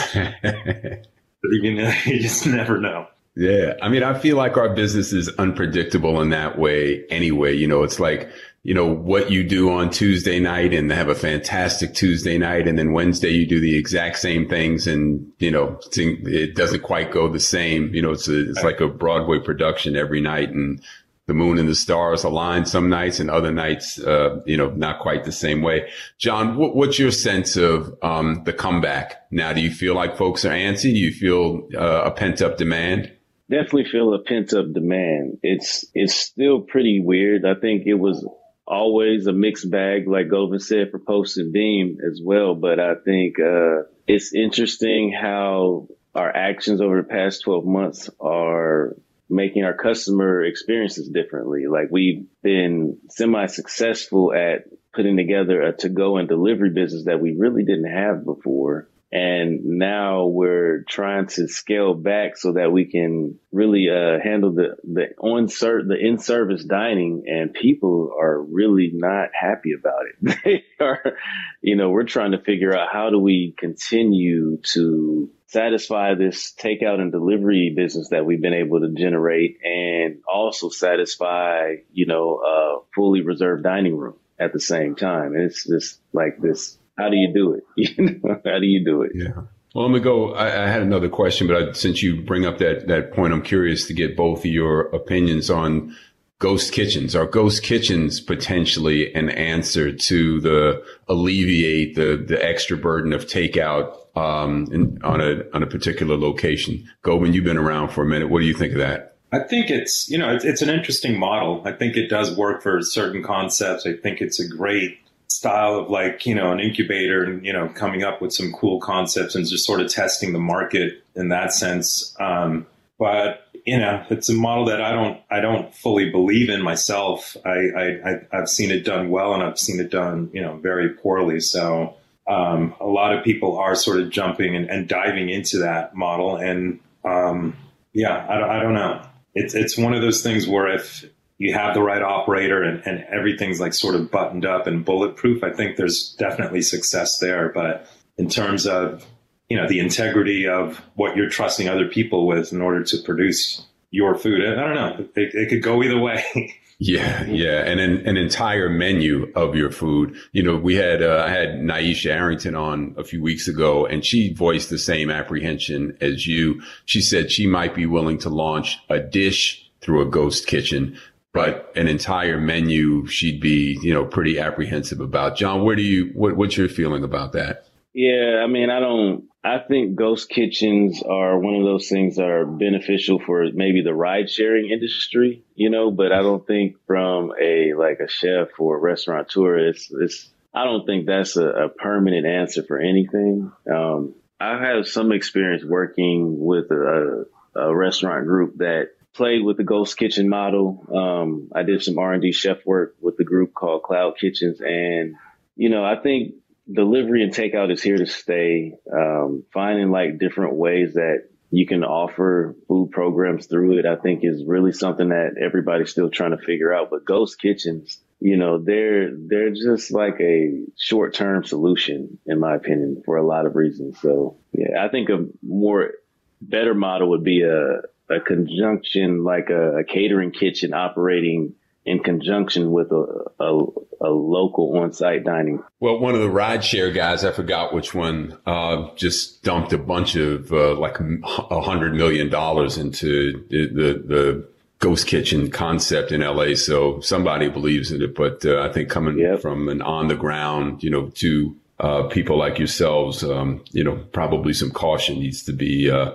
you, know, you just never know. Yeah. I mean, I feel like our business is unpredictable in that way anyway. You know, it's like, you know, what you do on Tuesday night and have a fantastic Tuesday night. And then Wednesday you do the exact same things and, you know, it doesn't quite go the same. You know, it's a, it's like a Broadway production every night. And the moon and the stars align some nights and other nights, uh, you know, not quite the same way. John, what, what's your sense of um, the comeback now? Do you feel like folks are antsy? Do you feel uh, a pent up demand? Definitely feel a pent up demand. It's it's still pretty weird. I think it was always a mixed bag, like Govind said for Post and Beam as well. But I think uh, it's interesting how our actions over the past 12 months are making our customer experiences differently. Like we've been semi successful at putting together a to go and delivery business that we really didn't have before. And now we're trying to scale back so that we can really uh, handle the the on the in service dining, and people are really not happy about it. they are, you know, we're trying to figure out how do we continue to satisfy this takeout and delivery business that we've been able to generate and also satisfy, you know, a fully reserved dining room at the same time. And it's just like this, how do you do it? How do you do it? Yeah. Well, let me go. I, I had another question, but I, since you bring up that, that point, I'm curious to get both of your opinions on ghost kitchens. Are ghost kitchens potentially an answer to the alleviate the, the extra burden of takeout um, in, on a on a particular location. Govind, you've been around for a minute. What do you think of that? I think it's you know it's, it's an interesting model. I think it does work for certain concepts. I think it's a great style of like you know an incubator and you know coming up with some cool concepts and just sort of testing the market in that sense. Um, but you know it's a model that I don't I don't fully believe in myself. I, I I've seen it done well and I've seen it done you know very poorly. So um, a lot of people are sort of jumping and, and diving into that model. And um, yeah, I, I, don't know. It's it's one of those things where if you have the right operator and, and everything's like sort of buttoned up and bulletproof, I think there's definitely success there. But in terms of you know the integrity of what you're trusting other people with in order to produce your food, I don't know. It, it could go either way. Yeah, yeah, and an, an entire menu of your food. You know, we had uh, I had Nyesha Arrington on a few weeks ago, and she voiced the same apprehension as you. She said she might be willing to launch a dish through a ghost kitchen, but an entire menu she'd be, you know, pretty apprehensive about. John, where do you what, what's your feeling about that? Yeah, I mean, I don't I think ghost kitchens are one of those things that are beneficial for maybe the ride sharing industry, you know, but I don't think from a like a chef or a restaurateur, it's, it's, I don't think that's a, a permanent answer for anything. Um, I have some experience working with a, a restaurant group that played with the ghost kitchen model. Um, I did some R and D chef work with the group called Cloud Kitchens and, you know, I think delivery and takeout is here to stay. Um, finding like different ways that you can offer food programs through it, I think is really something that everybody's still trying to figure out. But ghost kitchens, you know, they're, they're just like a short term solution, in my opinion, for a lot of reasons. So yeah, I think a more better model would be a, a conjunction, like a, a catering kitchen operating in conjunction with a, a, a local on-site dining. Well, one of the rideshare guys, I forgot which one, uh, just dumped a bunch of uh, like a hundred million dollars into the, the, the ghost kitchen concept in LA. So somebody believes in it, but uh, I think coming yep. from an on the ground, you know, to uh, people like yourselves, um, you know, probably some caution needs to be uh,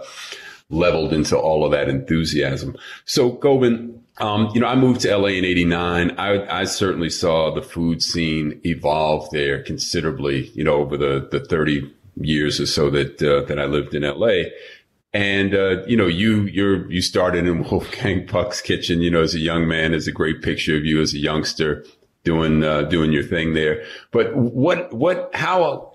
leveled into all of that enthusiasm. So, Govind, um, you know, I moved to LA in '89. I, I, certainly saw the food scene evolve there considerably. You know, over the the 30 years or so that uh, that I lived in LA. And uh, you know, you you're you started in Wolfgang Puck's kitchen. You know, as a young man, there's a great picture of you as a youngster doing uh, doing your thing there. But what what how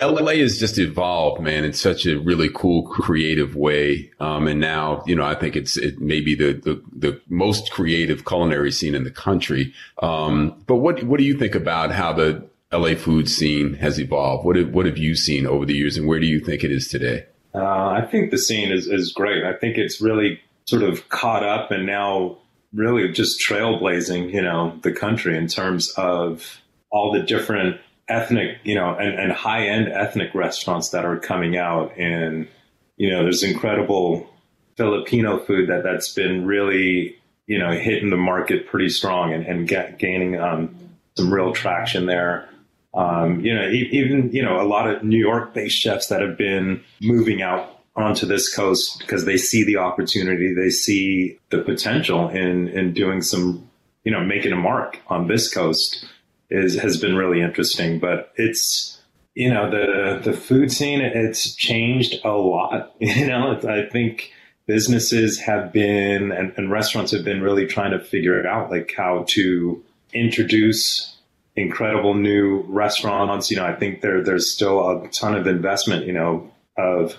LA has just evolved, man, in such a really cool, creative way. Um, and now, you know, I think it's it may be the, the, the most creative culinary scene in the country. Um, but what what do you think about how the LA food scene has evolved? What have, what have you seen over the years, and where do you think it is today? Uh, I think the scene is is great. I think it's really sort of caught up and now really just trailblazing, you know, the country in terms of all the different ethnic, you know, and, and high end ethnic restaurants that are coming out. And, you know, there's incredible Filipino food that that's been really, you know, hitting the market pretty strong and, and get, gaining um, some real traction there. Um, you know, even, you know, a lot of New York based chefs that have been moving out onto this coast because they see the opportunity, they see the potential in, in doing some, you know, making a mark on this coast is has been really interesting. But it's you know the the food scene it's changed a lot. You know, I think businesses have been and, and restaurants have been really trying to figure it out, like how to introduce incredible new restaurants. You know, I think there there's still a ton of investment. You know, of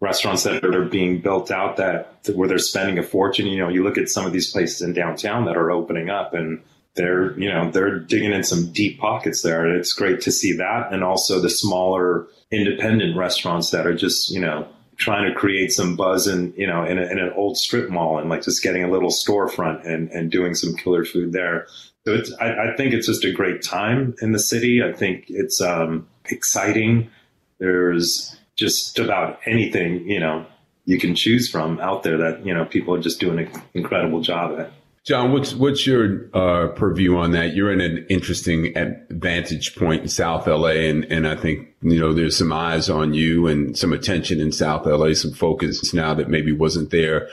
restaurants that are being built out that where they're spending a fortune. You know, you look at some of these places in downtown that are opening up and they're you know they're digging in some deep pockets there. And it's great to see that. And also the smaller independent restaurants that are just you know trying to create some buzz in you know in, a, in an old strip mall and like just getting a little storefront and and doing some killer food there. So it's I, I think it's just a great time in the city. I think it's um exciting. There's just about anything you know you can choose from out there that you know people are just doing an incredible job at John, what's what's your uh, purview on that? You're in an interesting vantage point in South LA, and and I think you know there's some eyes on you and some attention in South LA, some focus now that maybe wasn't there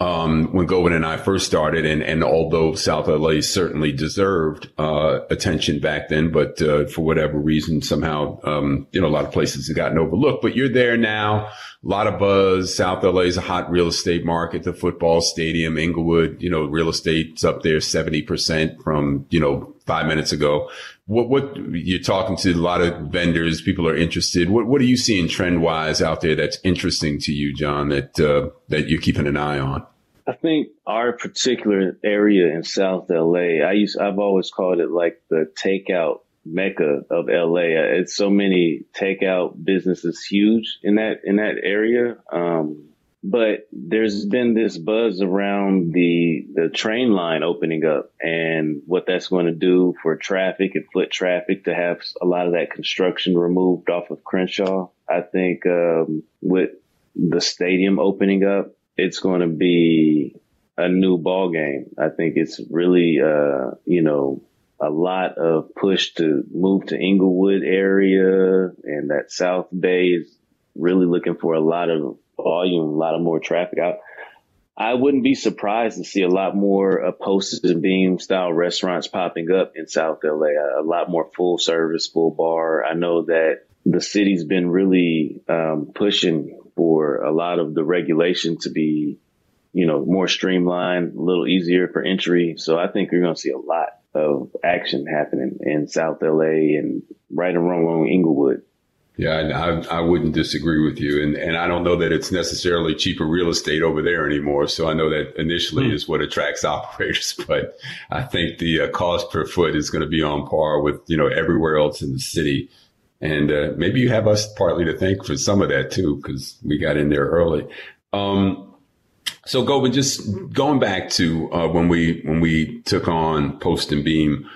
um, when Govind and I first started, and, and although South LA certainly deserved uh, attention back then, but uh, for whatever reason, somehow um, you know a lot of places have gotten overlooked. But you're there now, a lot of buzz. South LA is a hot real estate market. The football stadium, Inglewood, you know, real estate's up there seventy percent from you know five minutes ago. What what you're talking to a lot of vendors, people are interested. What what are you seeing trend wise out there that's interesting to you, John? That uh, that you're keeping an eye on. I think our particular area in South LA, I used, I've always called it like the takeout mecca of LA. It's so many takeout businesses huge in that, in that area. Um, but there's been this buzz around the, the train line opening up and what that's going to do for traffic and foot traffic to have a lot of that construction removed off of Crenshaw. I think, um, with the stadium opening up, it's going to be a new ball game. I think it's really, uh, you know, a lot of push to move to Inglewood area and that South Bay is really looking for a lot of volume, a lot of more traffic out. I wouldn't be surprised to see a lot more uh, posted and beam style restaurants popping up in South LA. A, a, lot more full service, full bar. I know that the city's been really um, pushing for a lot of the regulation to be, you know, more streamlined, a little easier for entry. So I think you're going to see a lot of action happening in South LA and right around Inglewood. Yeah, I, I, wouldn't disagree with you, and and I don't know that it's necessarily cheaper real estate over there anymore. So I know that initially mm. is what attracts operators, but I think the uh, cost per foot is going to be on par with you know everywhere else in the city, and uh, maybe you have us partly to thank for some of that too, because we got in there early. Um, so Govind, just going back to uh, when we when we took on Post and Beam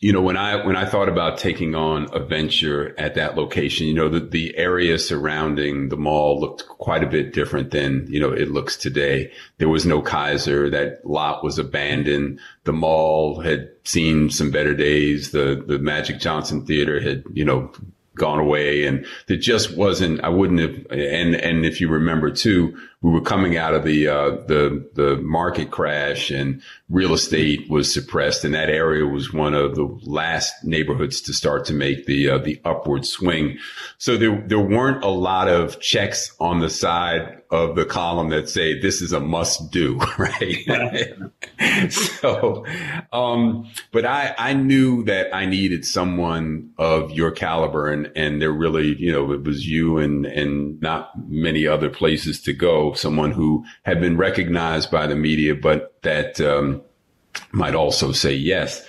you know, when I when I thought about taking on a venture at that location, you know, the, the area surrounding the mall looked quite a bit different than, you know, it looks today. There was no Kaiser. That lot was abandoned. The mall had seen some better days. The the Magic Johnson Theater had, you know, gone away. And it just wasn't i wouldn't have and and if you remember too we were coming out of the uh, the the market crash and real estate was suppressed, and that area was one of the last neighborhoods to start to make the uh, the upward swing. So there there weren't a lot of checks on the side of the column that say this is a must do, right? so, um, but I I knew that I needed someone of your caliber, and and there really you know it was you and and not many other places to go someone who had been recognized by the media, but that um, might also say yes.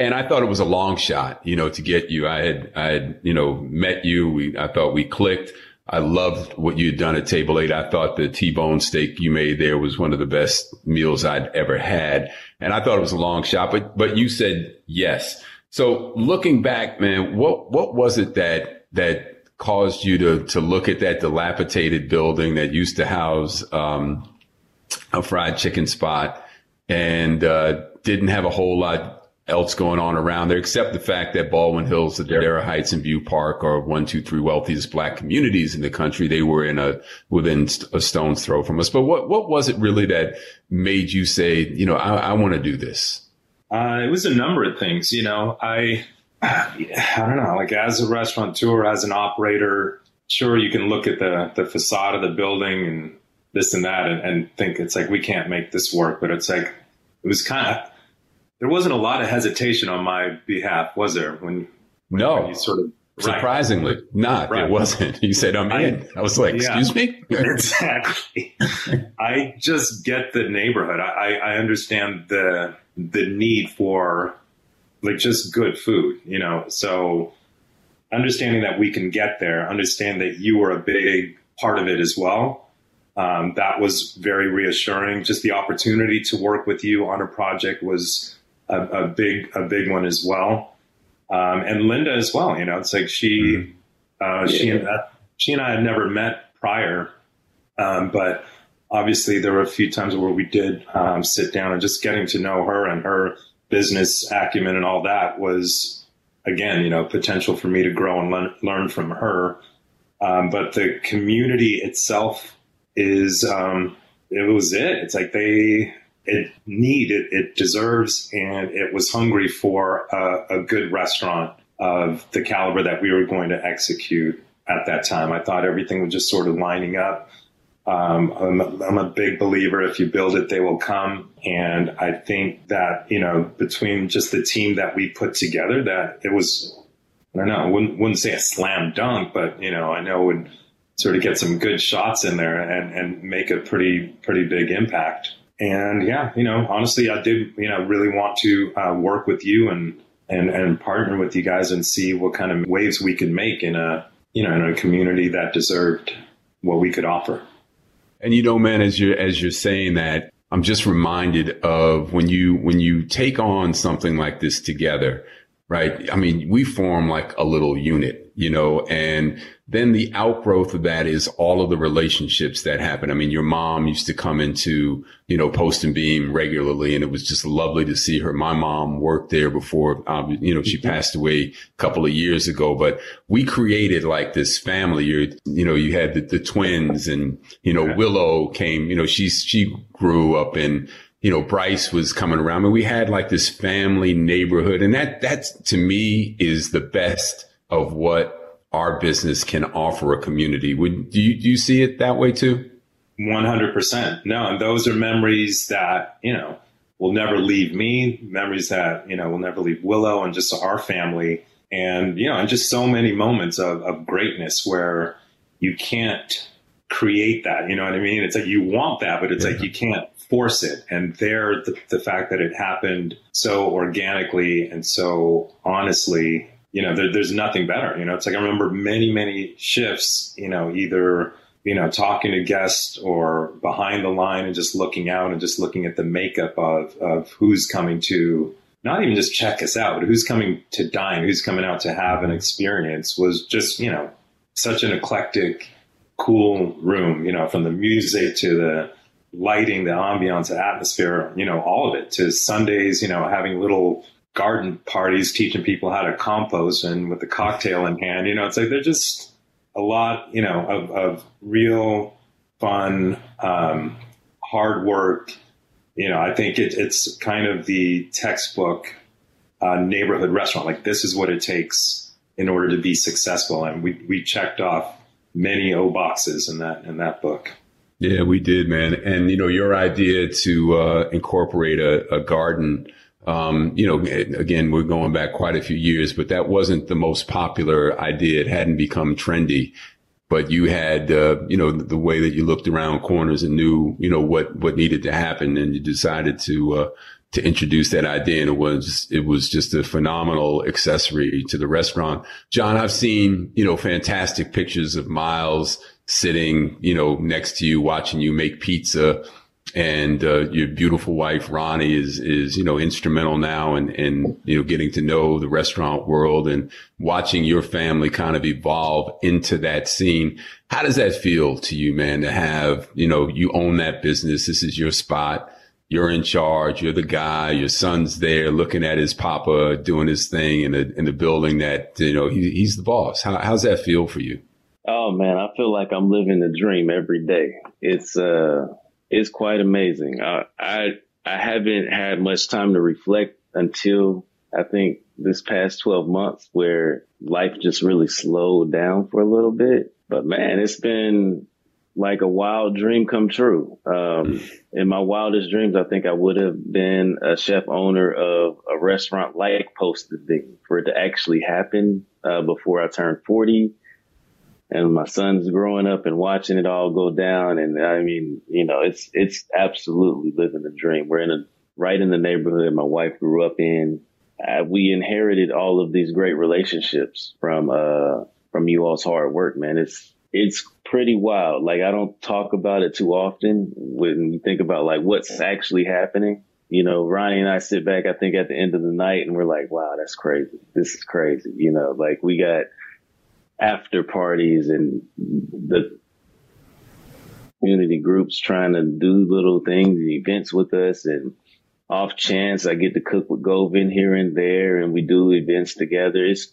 And I thought it was a long shot, you know, to get you. I had, I had, you know, met you. We, I thought we clicked. I loved what you'd done at Table 8. I thought the T-bone steak you made there was one of the best meals I'd ever had. And I thought it was a long shot, but, but you said yes. So looking back, man, what, what was it that, that caused you to to look at that dilapidated building that used to house um, a fried chicken spot and uh, didn't have a whole lot else going on around there except the fact that Baldwin Hills, Ladera Heights, and View Park are one, two, three wealthiest black communities in the country. They were in a within a stone's throw from us. But what what was it really that made you say, you know, I, I want to do this? Uh, it was a number of things. You know, I I don't know, like as a restaurateur, as an operator, sure you can look at the the facade of the building and this and that and, and think it's like we can't make this work, but it's like it was kind of there wasn't a lot of hesitation on my behalf, was there? When, when no, you sort of surprisingly right. not. Right. It wasn't. You said I'm I, in. I was like, excuse yeah, me. exactly. I just get the neighborhood. I, I understand the the need for like just good food, you know. So understanding that we can get there, understand that you were a big part of it as well. Um, that was very reassuring. Just the opportunity to work with you on a project was a, a big, a big one as well. Um, and Linda as well. You know, it's like she, mm-hmm. uh, yeah. she and she and I had never met prior, um, but obviously there were a few times where we did um, sit down and just getting to know her and her business acumen and all that was again, you know, potential for me to grow and learn, learn from her. Um, but the community itself is, um, it was it. It's like they, it need, it, it deserves, and it was hungry for a, a good restaurant of the caliber that we were going to execute at that time. I thought everything was just sort of lining up. Um, I'm, a, I'm, a big believer if you build it, they will come. And I think that, you know, between just the team that we put together, that it was, I don't know, I wouldn't, wouldn't say a slam dunk, but, you know, I know would sort of get some good shots in there and, and make a pretty, pretty big impact. And yeah, you know, honestly, I did, you know, really want to uh, work with you and, and, and partner with you guys and see what kind of waves we could make in a, you know, in a community that deserved what we could offer. And you know, man, as you're, as you're saying that, I'm just reminded of when you, when you take on something like this together, right? I mean, we form like a little unit, you know, and then the outgrowth of that is all of the relationships that happen. I mean, your mom used to come into, you know, Post and Beam regularly, and it was just lovely to see her. My mom worked there before, um, you know, she mm-hmm. passed away a couple of years ago, but we created like this family. You're, you know, you had the, the twins and, you know, Willow came, you know, she's, she grew up in, you know, Bryce was coming around and we had like this family neighborhood. And that, that's to me is the best of what our business can offer a community. Would do you, do you see it that way too? 100%. No, and those are memories that, you know, will never leave me, memories that, you know, will never leave Willow and just our family. and you know, and just so many moments of, of greatness where you can't create that. You know what I mean? It's like you want that, but it's yeah. like you can't force it. And there, the, the fact that it happened so organically and so honestly, you know, there, there's nothing better. You know, it's like I remember many, many shifts. You know, either you know, talking to guests or behind the line and just looking out and just looking at the makeup of, of who's coming to not even just check us out, but who's coming to dine, who's coming out to have an experience was just, you know, such an eclectic, cool room, you know, from the music to the lighting, the ambiance, the atmosphere, you know, all of it to Sundays, you know, having little garden parties, teaching people how to compost and with the cocktail in hand, you know, it's like they're just, a lot, you know, of, of real fun, um, hard work. You know, I think it, it's kind of the textbook uh, neighborhood restaurant. Like this is what it takes in order to be successful, and we we checked off many O boxes in that in that book. Yeah, we did, man. And you know, your idea to uh, incorporate a, a garden um, you know, again, we're going back quite a few years, but that wasn't the most popular idea. It hadn't become trendy, but you had, uh, you know, the way that you looked around corners and knew, you know, what, what needed to happen. And you decided to, uh, to introduce that idea. And it was, it was just a phenomenal accessory to the restaurant. John, I've seen, you know, fantastic pictures of Miles sitting, you know, next to you, watching you make pizza and uh, your beautiful wife Ronnie is is you know instrumental now in in you know getting to know the restaurant world and watching your family kind of evolve into that scene. How does that feel to you, man? To have you know you own that business. This is your spot. You're in charge. You're the guy. Your son's there, looking at his papa doing his thing in the in the building. That you know he, he's the boss. How, how's that feel for you? Oh man, I feel like I'm living the dream every day. It's uh is quite amazing. I, I, haven't had much time to reflect until I think this past 12 months where life just really slowed down for a little bit. But man, it's been like a wild dream come true. Um, in my wildest dreams, I think I would have been a chef owner of a restaurant like Post and Beam for it to actually happen, uh, before I turned 40 and my son's growing up and watching it all go down. And I mean, you know, it's, it's absolutely living the dream. We're in a, right in the neighborhood that my wife grew up in. Uh, we inherited all of these great relationships from, uh, from you all's hard work, man. It's, it's pretty wild. Like I don't talk about it too often when you think about like what's actually happening. You know, Ronnie and I sit back, I think at the end of the night and we're like, wow, that's crazy. This is crazy. You know, like we got, after parties and the community groups trying to do little things, and events with us and off chance I get to cook with Govind here and there and we do events together. It's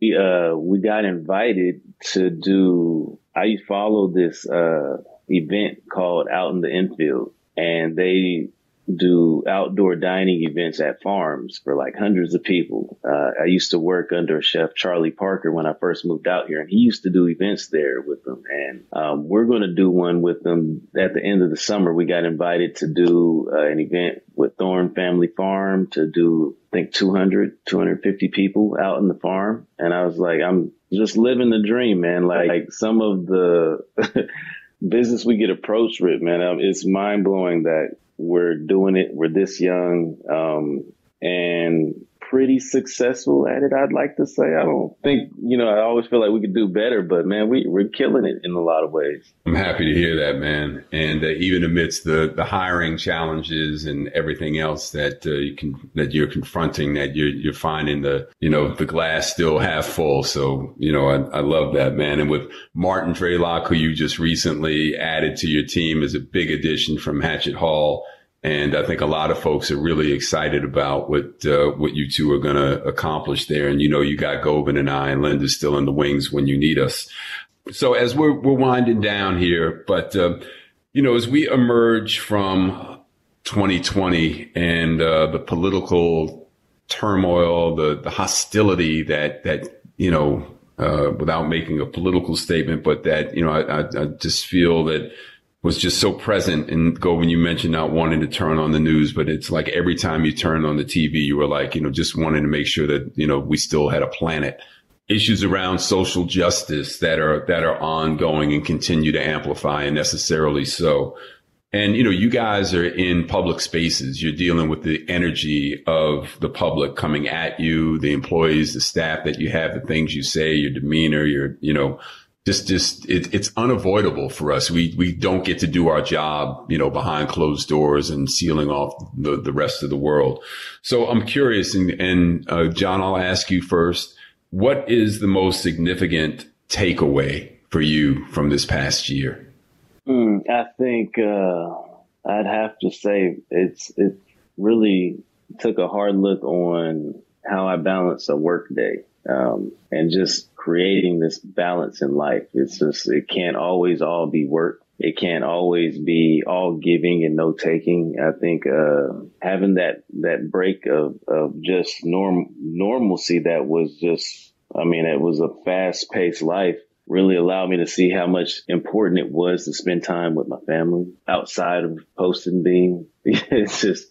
we uh we got invited to do I follow this uh event called Outstanding in the Field and they do outdoor dining events at farms for like hundreds of people. Uh, I used to work under Chef Charlie Parker when I first moved out here, and he used to do events there with them. And um, we're going to do one with them at the end of the summer. We got invited to do uh, an event with Thorn Family Farm to do, I think, 200, 250 people out in the farm. And I was like, I'm just living the dream, man. Like, like some of the business we get approached with, man, um, it's mind blowing that we're doing it. We're this young, um, and pretty successful at it. I'd like to say. I don't think, you know, I always feel like we could do better, but man, we, we're killing it in a lot of ways. I'm happy to hear that, man. And uh, even amidst the, the hiring challenges and everything else that uh, you can, that you're confronting, that you're, you're finding the, you know, the glass still half full. So, you know, I, I love that, man. And with Martin Traylock, who you just recently added to your team is a big addition from Hatchet Hall, and I think a lot of folks are really excited about what uh, what you two are going to accomplish there. And you know, you got Govind and I and Linda still in the wings when you need us. So as we're we're winding down here, but uh, you know, as we emerge from 2020 and uh, the political turmoil, the the hostility that that you know, uh, without making a political statement, but that you know, I, I, I just feel that was just so present. And go when you mentioned not wanting to turn on the news, but it's like every time you turn on the TV, you were like, you know, just wanting to make sure that, you know, we still had a planet. Issues around social justice that are, that are ongoing and continue to amplify and necessarily so. And, you know, you guys are in public spaces. You're dealing with the energy of the public coming at you, the employees, the staff that you have, the things you say, your demeanor, your, you know, just just it, it's unavoidable for us. We we don't get to do our job, you know, behind closed doors and sealing off the the rest of the world. So I'm curious, and, and uh, John, I'll ask you first. What is the most significant takeaway for you from this past year? Mm, I think uh, I'd have to say it's it really took a hard look on how I balance a work day um, and just creating this balance in life. It's just, it can't always all be work. It can't always be all giving and no taking. I think, uh, having that, that break of, of just norm, normalcy that was just, I mean, it was a fast paced life really allowed me to see how much important it was to spend time with my family outside of Post and Beam. it's just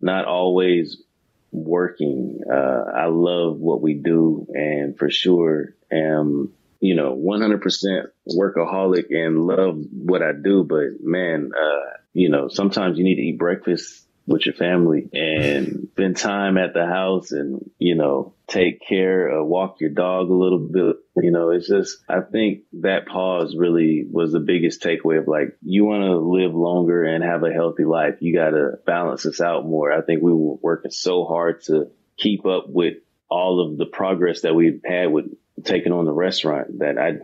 not always working. Uh, I love what we do and for sure am, you know, 100% workaholic and love what I do. But man, uh, you know, sometimes you need to eat breakfast with your family and spend time at the house and, you know, take care, uh, walk your dog a little bit. You know, it's just, I think that pause really was the biggest takeaway of like, you want to live longer and have a healthy life. You got to balance this out more. I think we were working so hard to keep up with all of the progress that we've had with taking on the restaurant that I,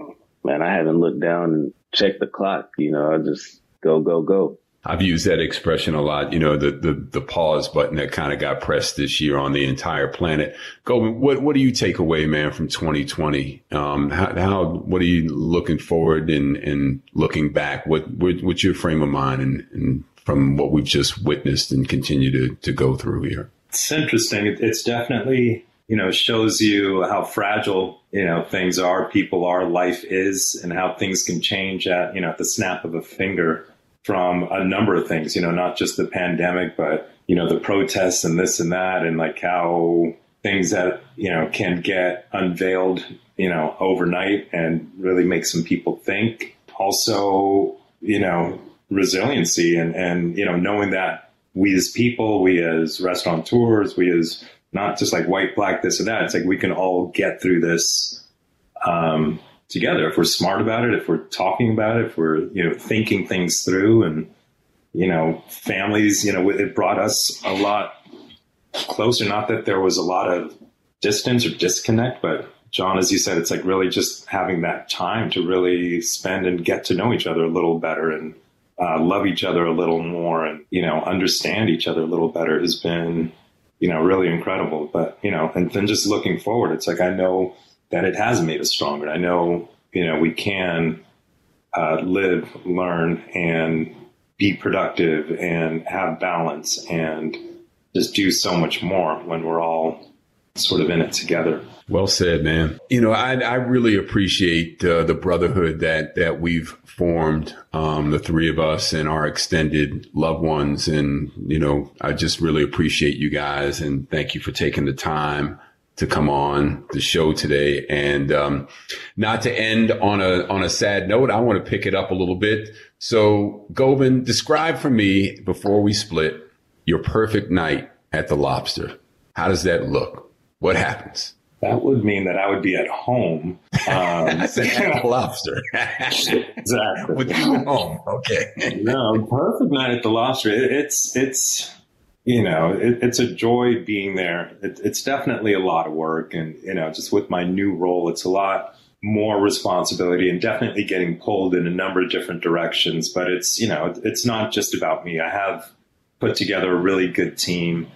man, I haven't looked down and checked the clock. You know, I just go, go, go. I've used that expression a lot. You know, the the, the pause button that kind of got pressed this year on the entire planet. Go. What what do you take away, man, from 2020? Um, how, how what are you looking forward and and looking back? What, what what's your frame of mind and, and from what we've just witnessed and continue to to go through here? It's interesting. It's definitely you know shows you how fragile you know things are, people are, life is, and how things can change at you know at the snap of a finger from a number of things, you know, not just the pandemic, but, you know, the protests and this and that, and like how things that, you know, can get unveiled, you know, overnight and really make some people think. Also, you know, resiliency and, and, you know, knowing that we as people, we as restaurateurs, we as not just like white, black, this or that. It's like we can all get through this um, together. If we're smart about it, if we're talking about it, if we're, you know, thinking things through and, you know, families, you know, it brought us a lot closer. Not that there was a lot of distance or disconnect, but John, as you said, it's like really just having that time to really spend and get to know each other a little better and uh, love each other a little more and, you know, understand each other a little better has been, you know, really incredible. But, you know, and then just looking forward, it's like I know that it has made us stronger. I know, you know, we can uh, live, learn, and be productive and have balance and just do so much more when we're all sort of in it together. Well said, man. You know, I, I really appreciate uh, the brotherhood that that we've formed, um, the three of us and our extended loved ones, and you know, I just really appreciate you guys and thank you for taking the time to come on the show today. And um, not to end on a on a sad note, I want to pick it up a little bit. So, Govind, describe for me before we split your perfect night at the Lobster. How does that look? What happens? That would mean that I would be at home. Um, I said at the Lobster. exactly. With you at home. Okay. no, perfect night at the Lobster. It, it's it's you know, it, it's a joy being there. It, it's definitely a lot of work. And, you know, just with my new role, it's a lot more responsibility and definitely getting pulled in a number of different directions. But it's, you know, it's not just about me. I have put together a really good team.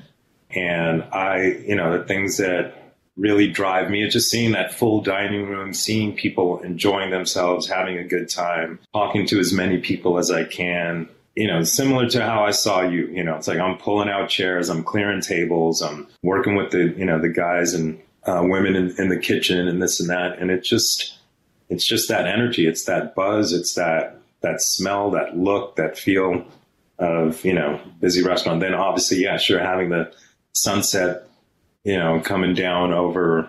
And I, you know, the things that really drive me is just seeing that full dining room, seeing people enjoying themselves, having a good time, talking to as many people as I can you know, similar to how I saw you, you know, it's like I'm pulling out chairs, I'm clearing tables, I'm working with the, you know, the guys and uh, women in, in the kitchen and this and that. And it just, it's just that energy. It's that buzz. It's that that smell, that look, that feel of, you know, busy restaurant. Then obviously, yeah, sure, having the sunset, you know, coming down over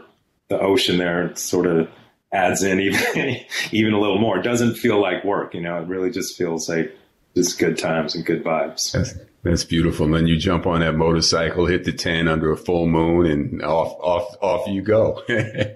the ocean there, sort of adds in even, even a little more. It doesn't feel like work, you know, it really just feels like just good times and good vibes. That's, that's beautiful. And then you jump on that motorcycle, hit the 10 under a full moon and off, off, off you go.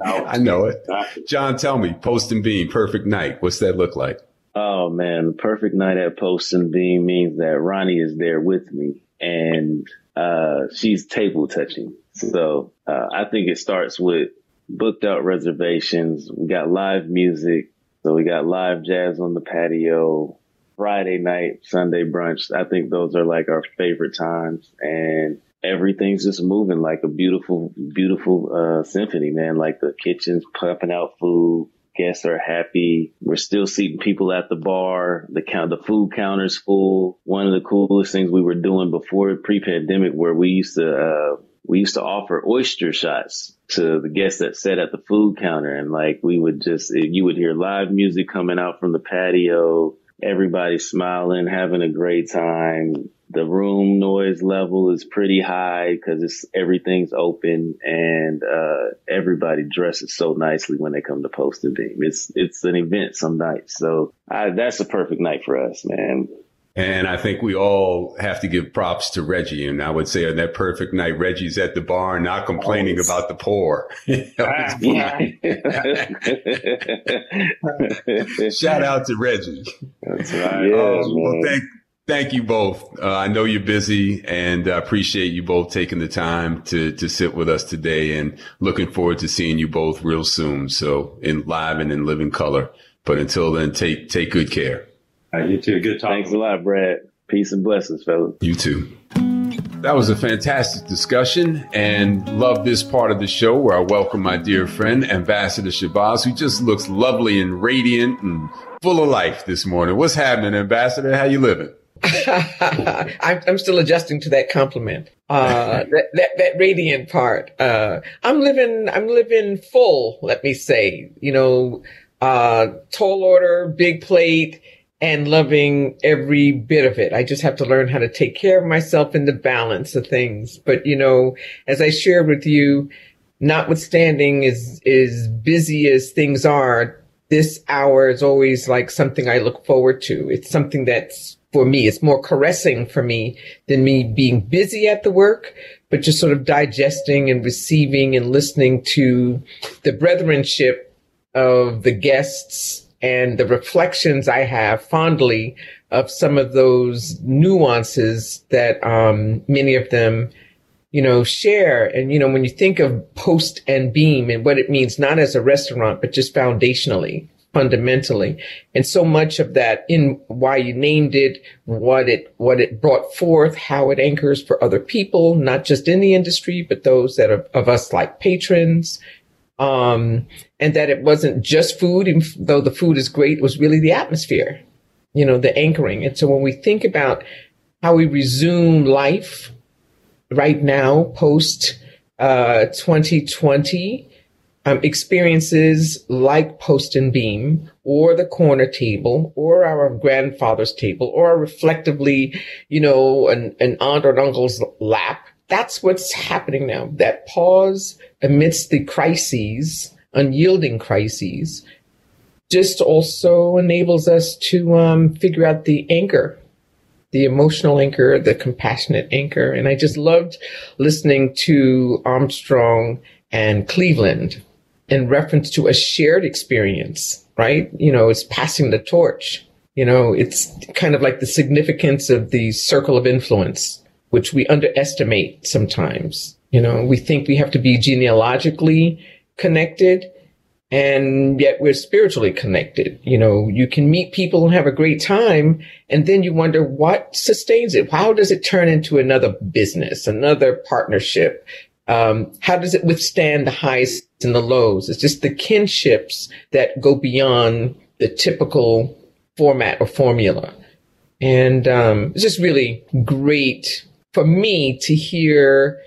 I know it. John, tell me, Post and Beam, perfect night. What's that look like? Oh man, the perfect night at Post and Beam means that Ronnie is there with me and, uh, she's table touching. So, uh, I think it starts with booked out reservations. We got live music. So we got live jazz on the patio, Friday night, Sunday brunch. I think those are like our favorite times and everything's just moving like a beautiful, beautiful, uh, symphony, man. Like the kitchen's pumping out food. Guests are happy. We're still seating people at the bar. The count, the food counter's full. One of the coolest things we were doing before pre-pandemic where we used to, uh, we used to offer oyster shots to the guests that sat at the food counter. And like, we would just, you would hear live music coming out from the patio, everybody smiling, having a great time. The room noise level is pretty high because it's everything's open and uh, everybody dresses so nicely when they come to Post and Beam. It's it's an event some nights, so I, that's a perfect night for us, man. And I think we all have to give props to Reggie. And I would say on that perfect night, Reggie's at the bar, not complaining oh, about the pour. Shout out to Reggie. That's right. Yeah, um, well, thank, thank you both. Uh, I know you're busy and I appreciate you both taking the time to, to sit with us today and looking forward to seeing you both real soon. So in live and in living color. But until then, take, take good care. Right, you too. Good talking. Thanks a lot, Brad. Peace and blessings, fellas. You too. That was a fantastic discussion and love this part of the show where I welcome my dear friend, Ambassador Shabazz, who just looks lovely and radiant and full of life this morning. What's happening, Ambassador? How you living? I'm still adjusting to that compliment. Uh, that, that, that radiant part. Uh, I'm living, I'm living full, let me say, you know, uh, tall order, big plate, and loving every bit of it. I just have to learn how to take care of myself in the balance of things. But, you know, as I shared with you, notwithstanding as, as busy as things are, this hour is always like something I look forward to. It's something that's for me, it's more caressing for me than me being busy at the work, but just sort of digesting and receiving and listening to the brethrenship of the guests and the reflections I have fondly of some of those nuances that um, many of them, you know, share. And, you know, when you think of Post and Beam and what it means, not as a restaurant, but just foundationally, fundamentally. And so much of that in why you named it, what it, what it brought forth, how it anchors for other people, not just in the industry, but those that are of us like patrons, um, and that it wasn't just food, even though the food is great, was really the atmosphere, you know, the anchoring. And so when we think about how we resume life right now, post uh, 2020, um, experiences like Post and Beam or the corner table or our grandfather's table or reflectively, you know, an, an aunt or an uncle's lap that's what's happening now. That pause amidst the crises, unyielding crises, just also enables us to um, figure out the anchor, the emotional anchor, the compassionate anchor. And I just loved listening to Armstrong and Cleveland in reference to a shared experience, right? You know, it's passing the torch. You know, it's kind of like the significance of the circle of influence which we underestimate sometimes. You know, we think we have to be genealogically connected and yet we're spiritually connected. You know, you can meet people and have a great time and then you wonder what sustains it. How does it turn into another business, another partnership? Um, how does it withstand the highs and the lows? It's just the kinships that go beyond the typical format or formula. And um, it's just really great for me to hear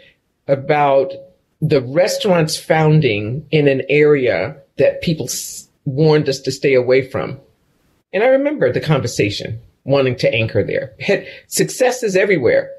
about the restaurant's founding in an area that people warned us to stay away from. And I remember the conversation wanting to anchor there. Success is everywhere.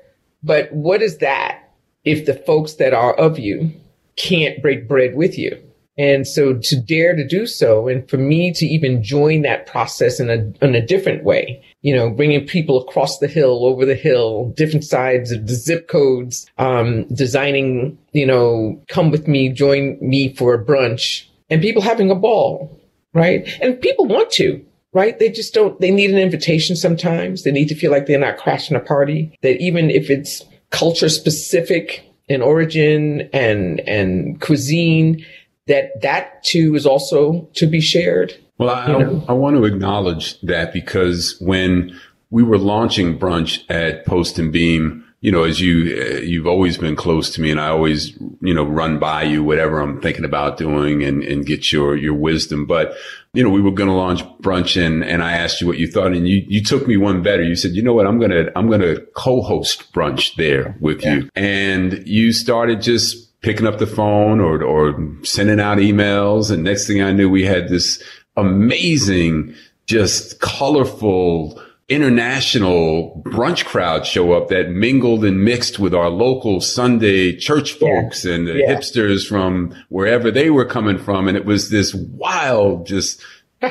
But what is that if the folks that are of you can't break bread with you? And so to dare to do so, and for me to even join that process in a, in a different way, you know, bringing people across the hill, over the hill, different sides of the zip codes, um, designing, you know, come with me, join me for a brunch and people having a ball, right? And people want to, right? They just don't, they need an invitation sometimes. They need to feel like they're not crashing a party, that even if it's culture specific in origin and, and cuisine, that that too is also to be shared. Well, I, I, want to acknowledge that because when we were launching brunch at Post and Beam, you know, as you, uh, you've always been close to me and I always, you know, run by you, whatever I'm thinking about doing and, and get your, your wisdom. But, you know, we were going to launch brunch and, and I asked you what you thought and you, you took me one better. You said, you know what? I'm going to, I'm going to co-host brunch there with yeah. you. And you started just picking up the phone or, or sending out emails. And next thing I knew, we had this amazing, just colorful, international brunch crowd show up that mingled and mixed with our local Sunday church folks yeah. and the yeah. hipsters from wherever they were coming from. And it was this wild, just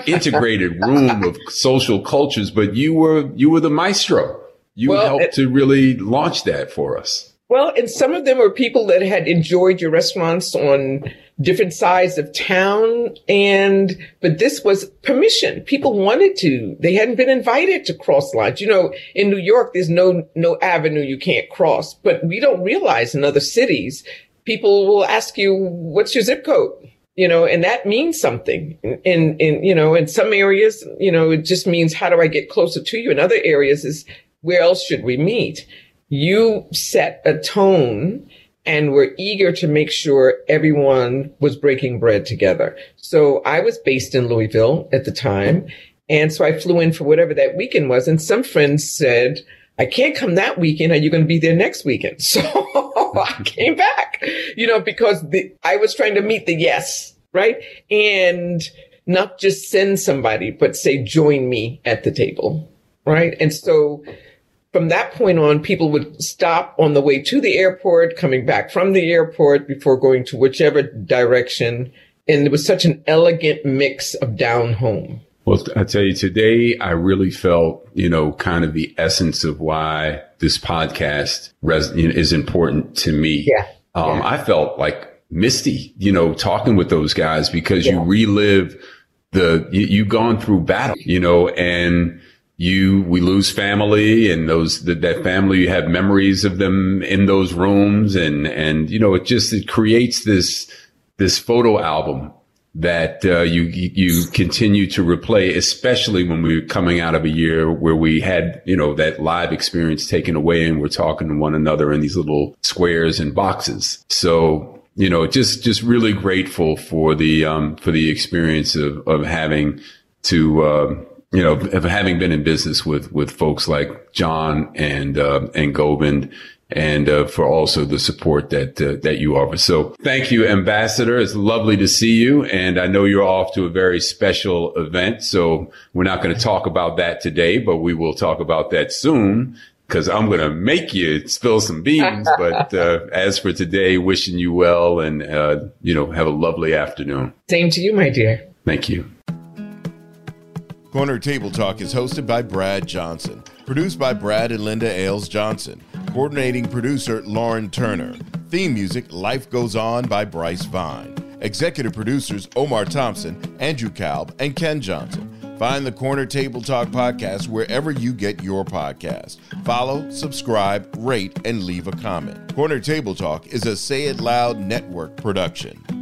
integrated room of social cultures. But you were, you were the maestro. You well, helped it, to really launch that for us. Well, and some of them were people that had enjoyed your restaurants on different sides of town. And, but this was permission. People wanted to. They hadn't been invited to cross lines. You know, in New York, there's no, no avenue you can't cross, but we don't realize in other cities, people will ask you, what's your zip code? You know, and that means something. In, in, you know, in some areas, you know, it just means how do I get closer to you? In other areas is where else should we meet? You set a tone and we were eager to make sure everyone was breaking bread together. So I was based in Louisville at the time. And so I flew in for whatever that weekend was. And some friends said, I can't come that weekend. Are you going to be there next weekend? So I came back, you know, because the, I was trying to meet the yes, right? And not just send somebody, but say, join me at the table, right? And so from that point on, people would stop on the way to the airport, coming back from the airport before going to whichever direction. And it was such an elegant mix of down home. Well, I tell you, today I really felt, you know, kind of the essence of why this podcast res- is important to me. Yeah. Um, yeah. I felt like Misty, you know, talking with those guys because yeah. you relive the, you, you've gone through battle, you know, and you we lose family and those that, that family you have memories of them in those rooms and and you know it just it creates this this photo album that uh, you you continue to replay, especially when we're coming out of a year where we had you know that live experience taken away, and we're talking to one another in these little squares and boxes. So you know, just just really grateful for the um, for the experience of of having to. Uh, you know, of having been in business with, with folks like John and, uh, and Govind and, uh, for also the support that, uh, that you offer. So thank you, Ambassador. It's lovely to see you. And I know you're off to a very special event. So we're not going to talk about that today, but we will talk about that soon because I'm going to make you spill some beans. but uh, as for today, wishing you well and, uh, you know, have a lovely afternoon. Same to you, my dear. Thank you. Corner Table Talk is hosted by Brad Johnson, produced by Brad and Linda Ailes Johnson, coordinating producer Lauren Turner, theme music Life Goes On by Bryce Vine, executive producers Omar Thompson, Andrew Kalb, and Ken Johnson. Find the Corner Table Talk podcast wherever you get your podcast. Follow, subscribe, rate, and leave a comment. Corner Table Talk is a Say It Loud Network production.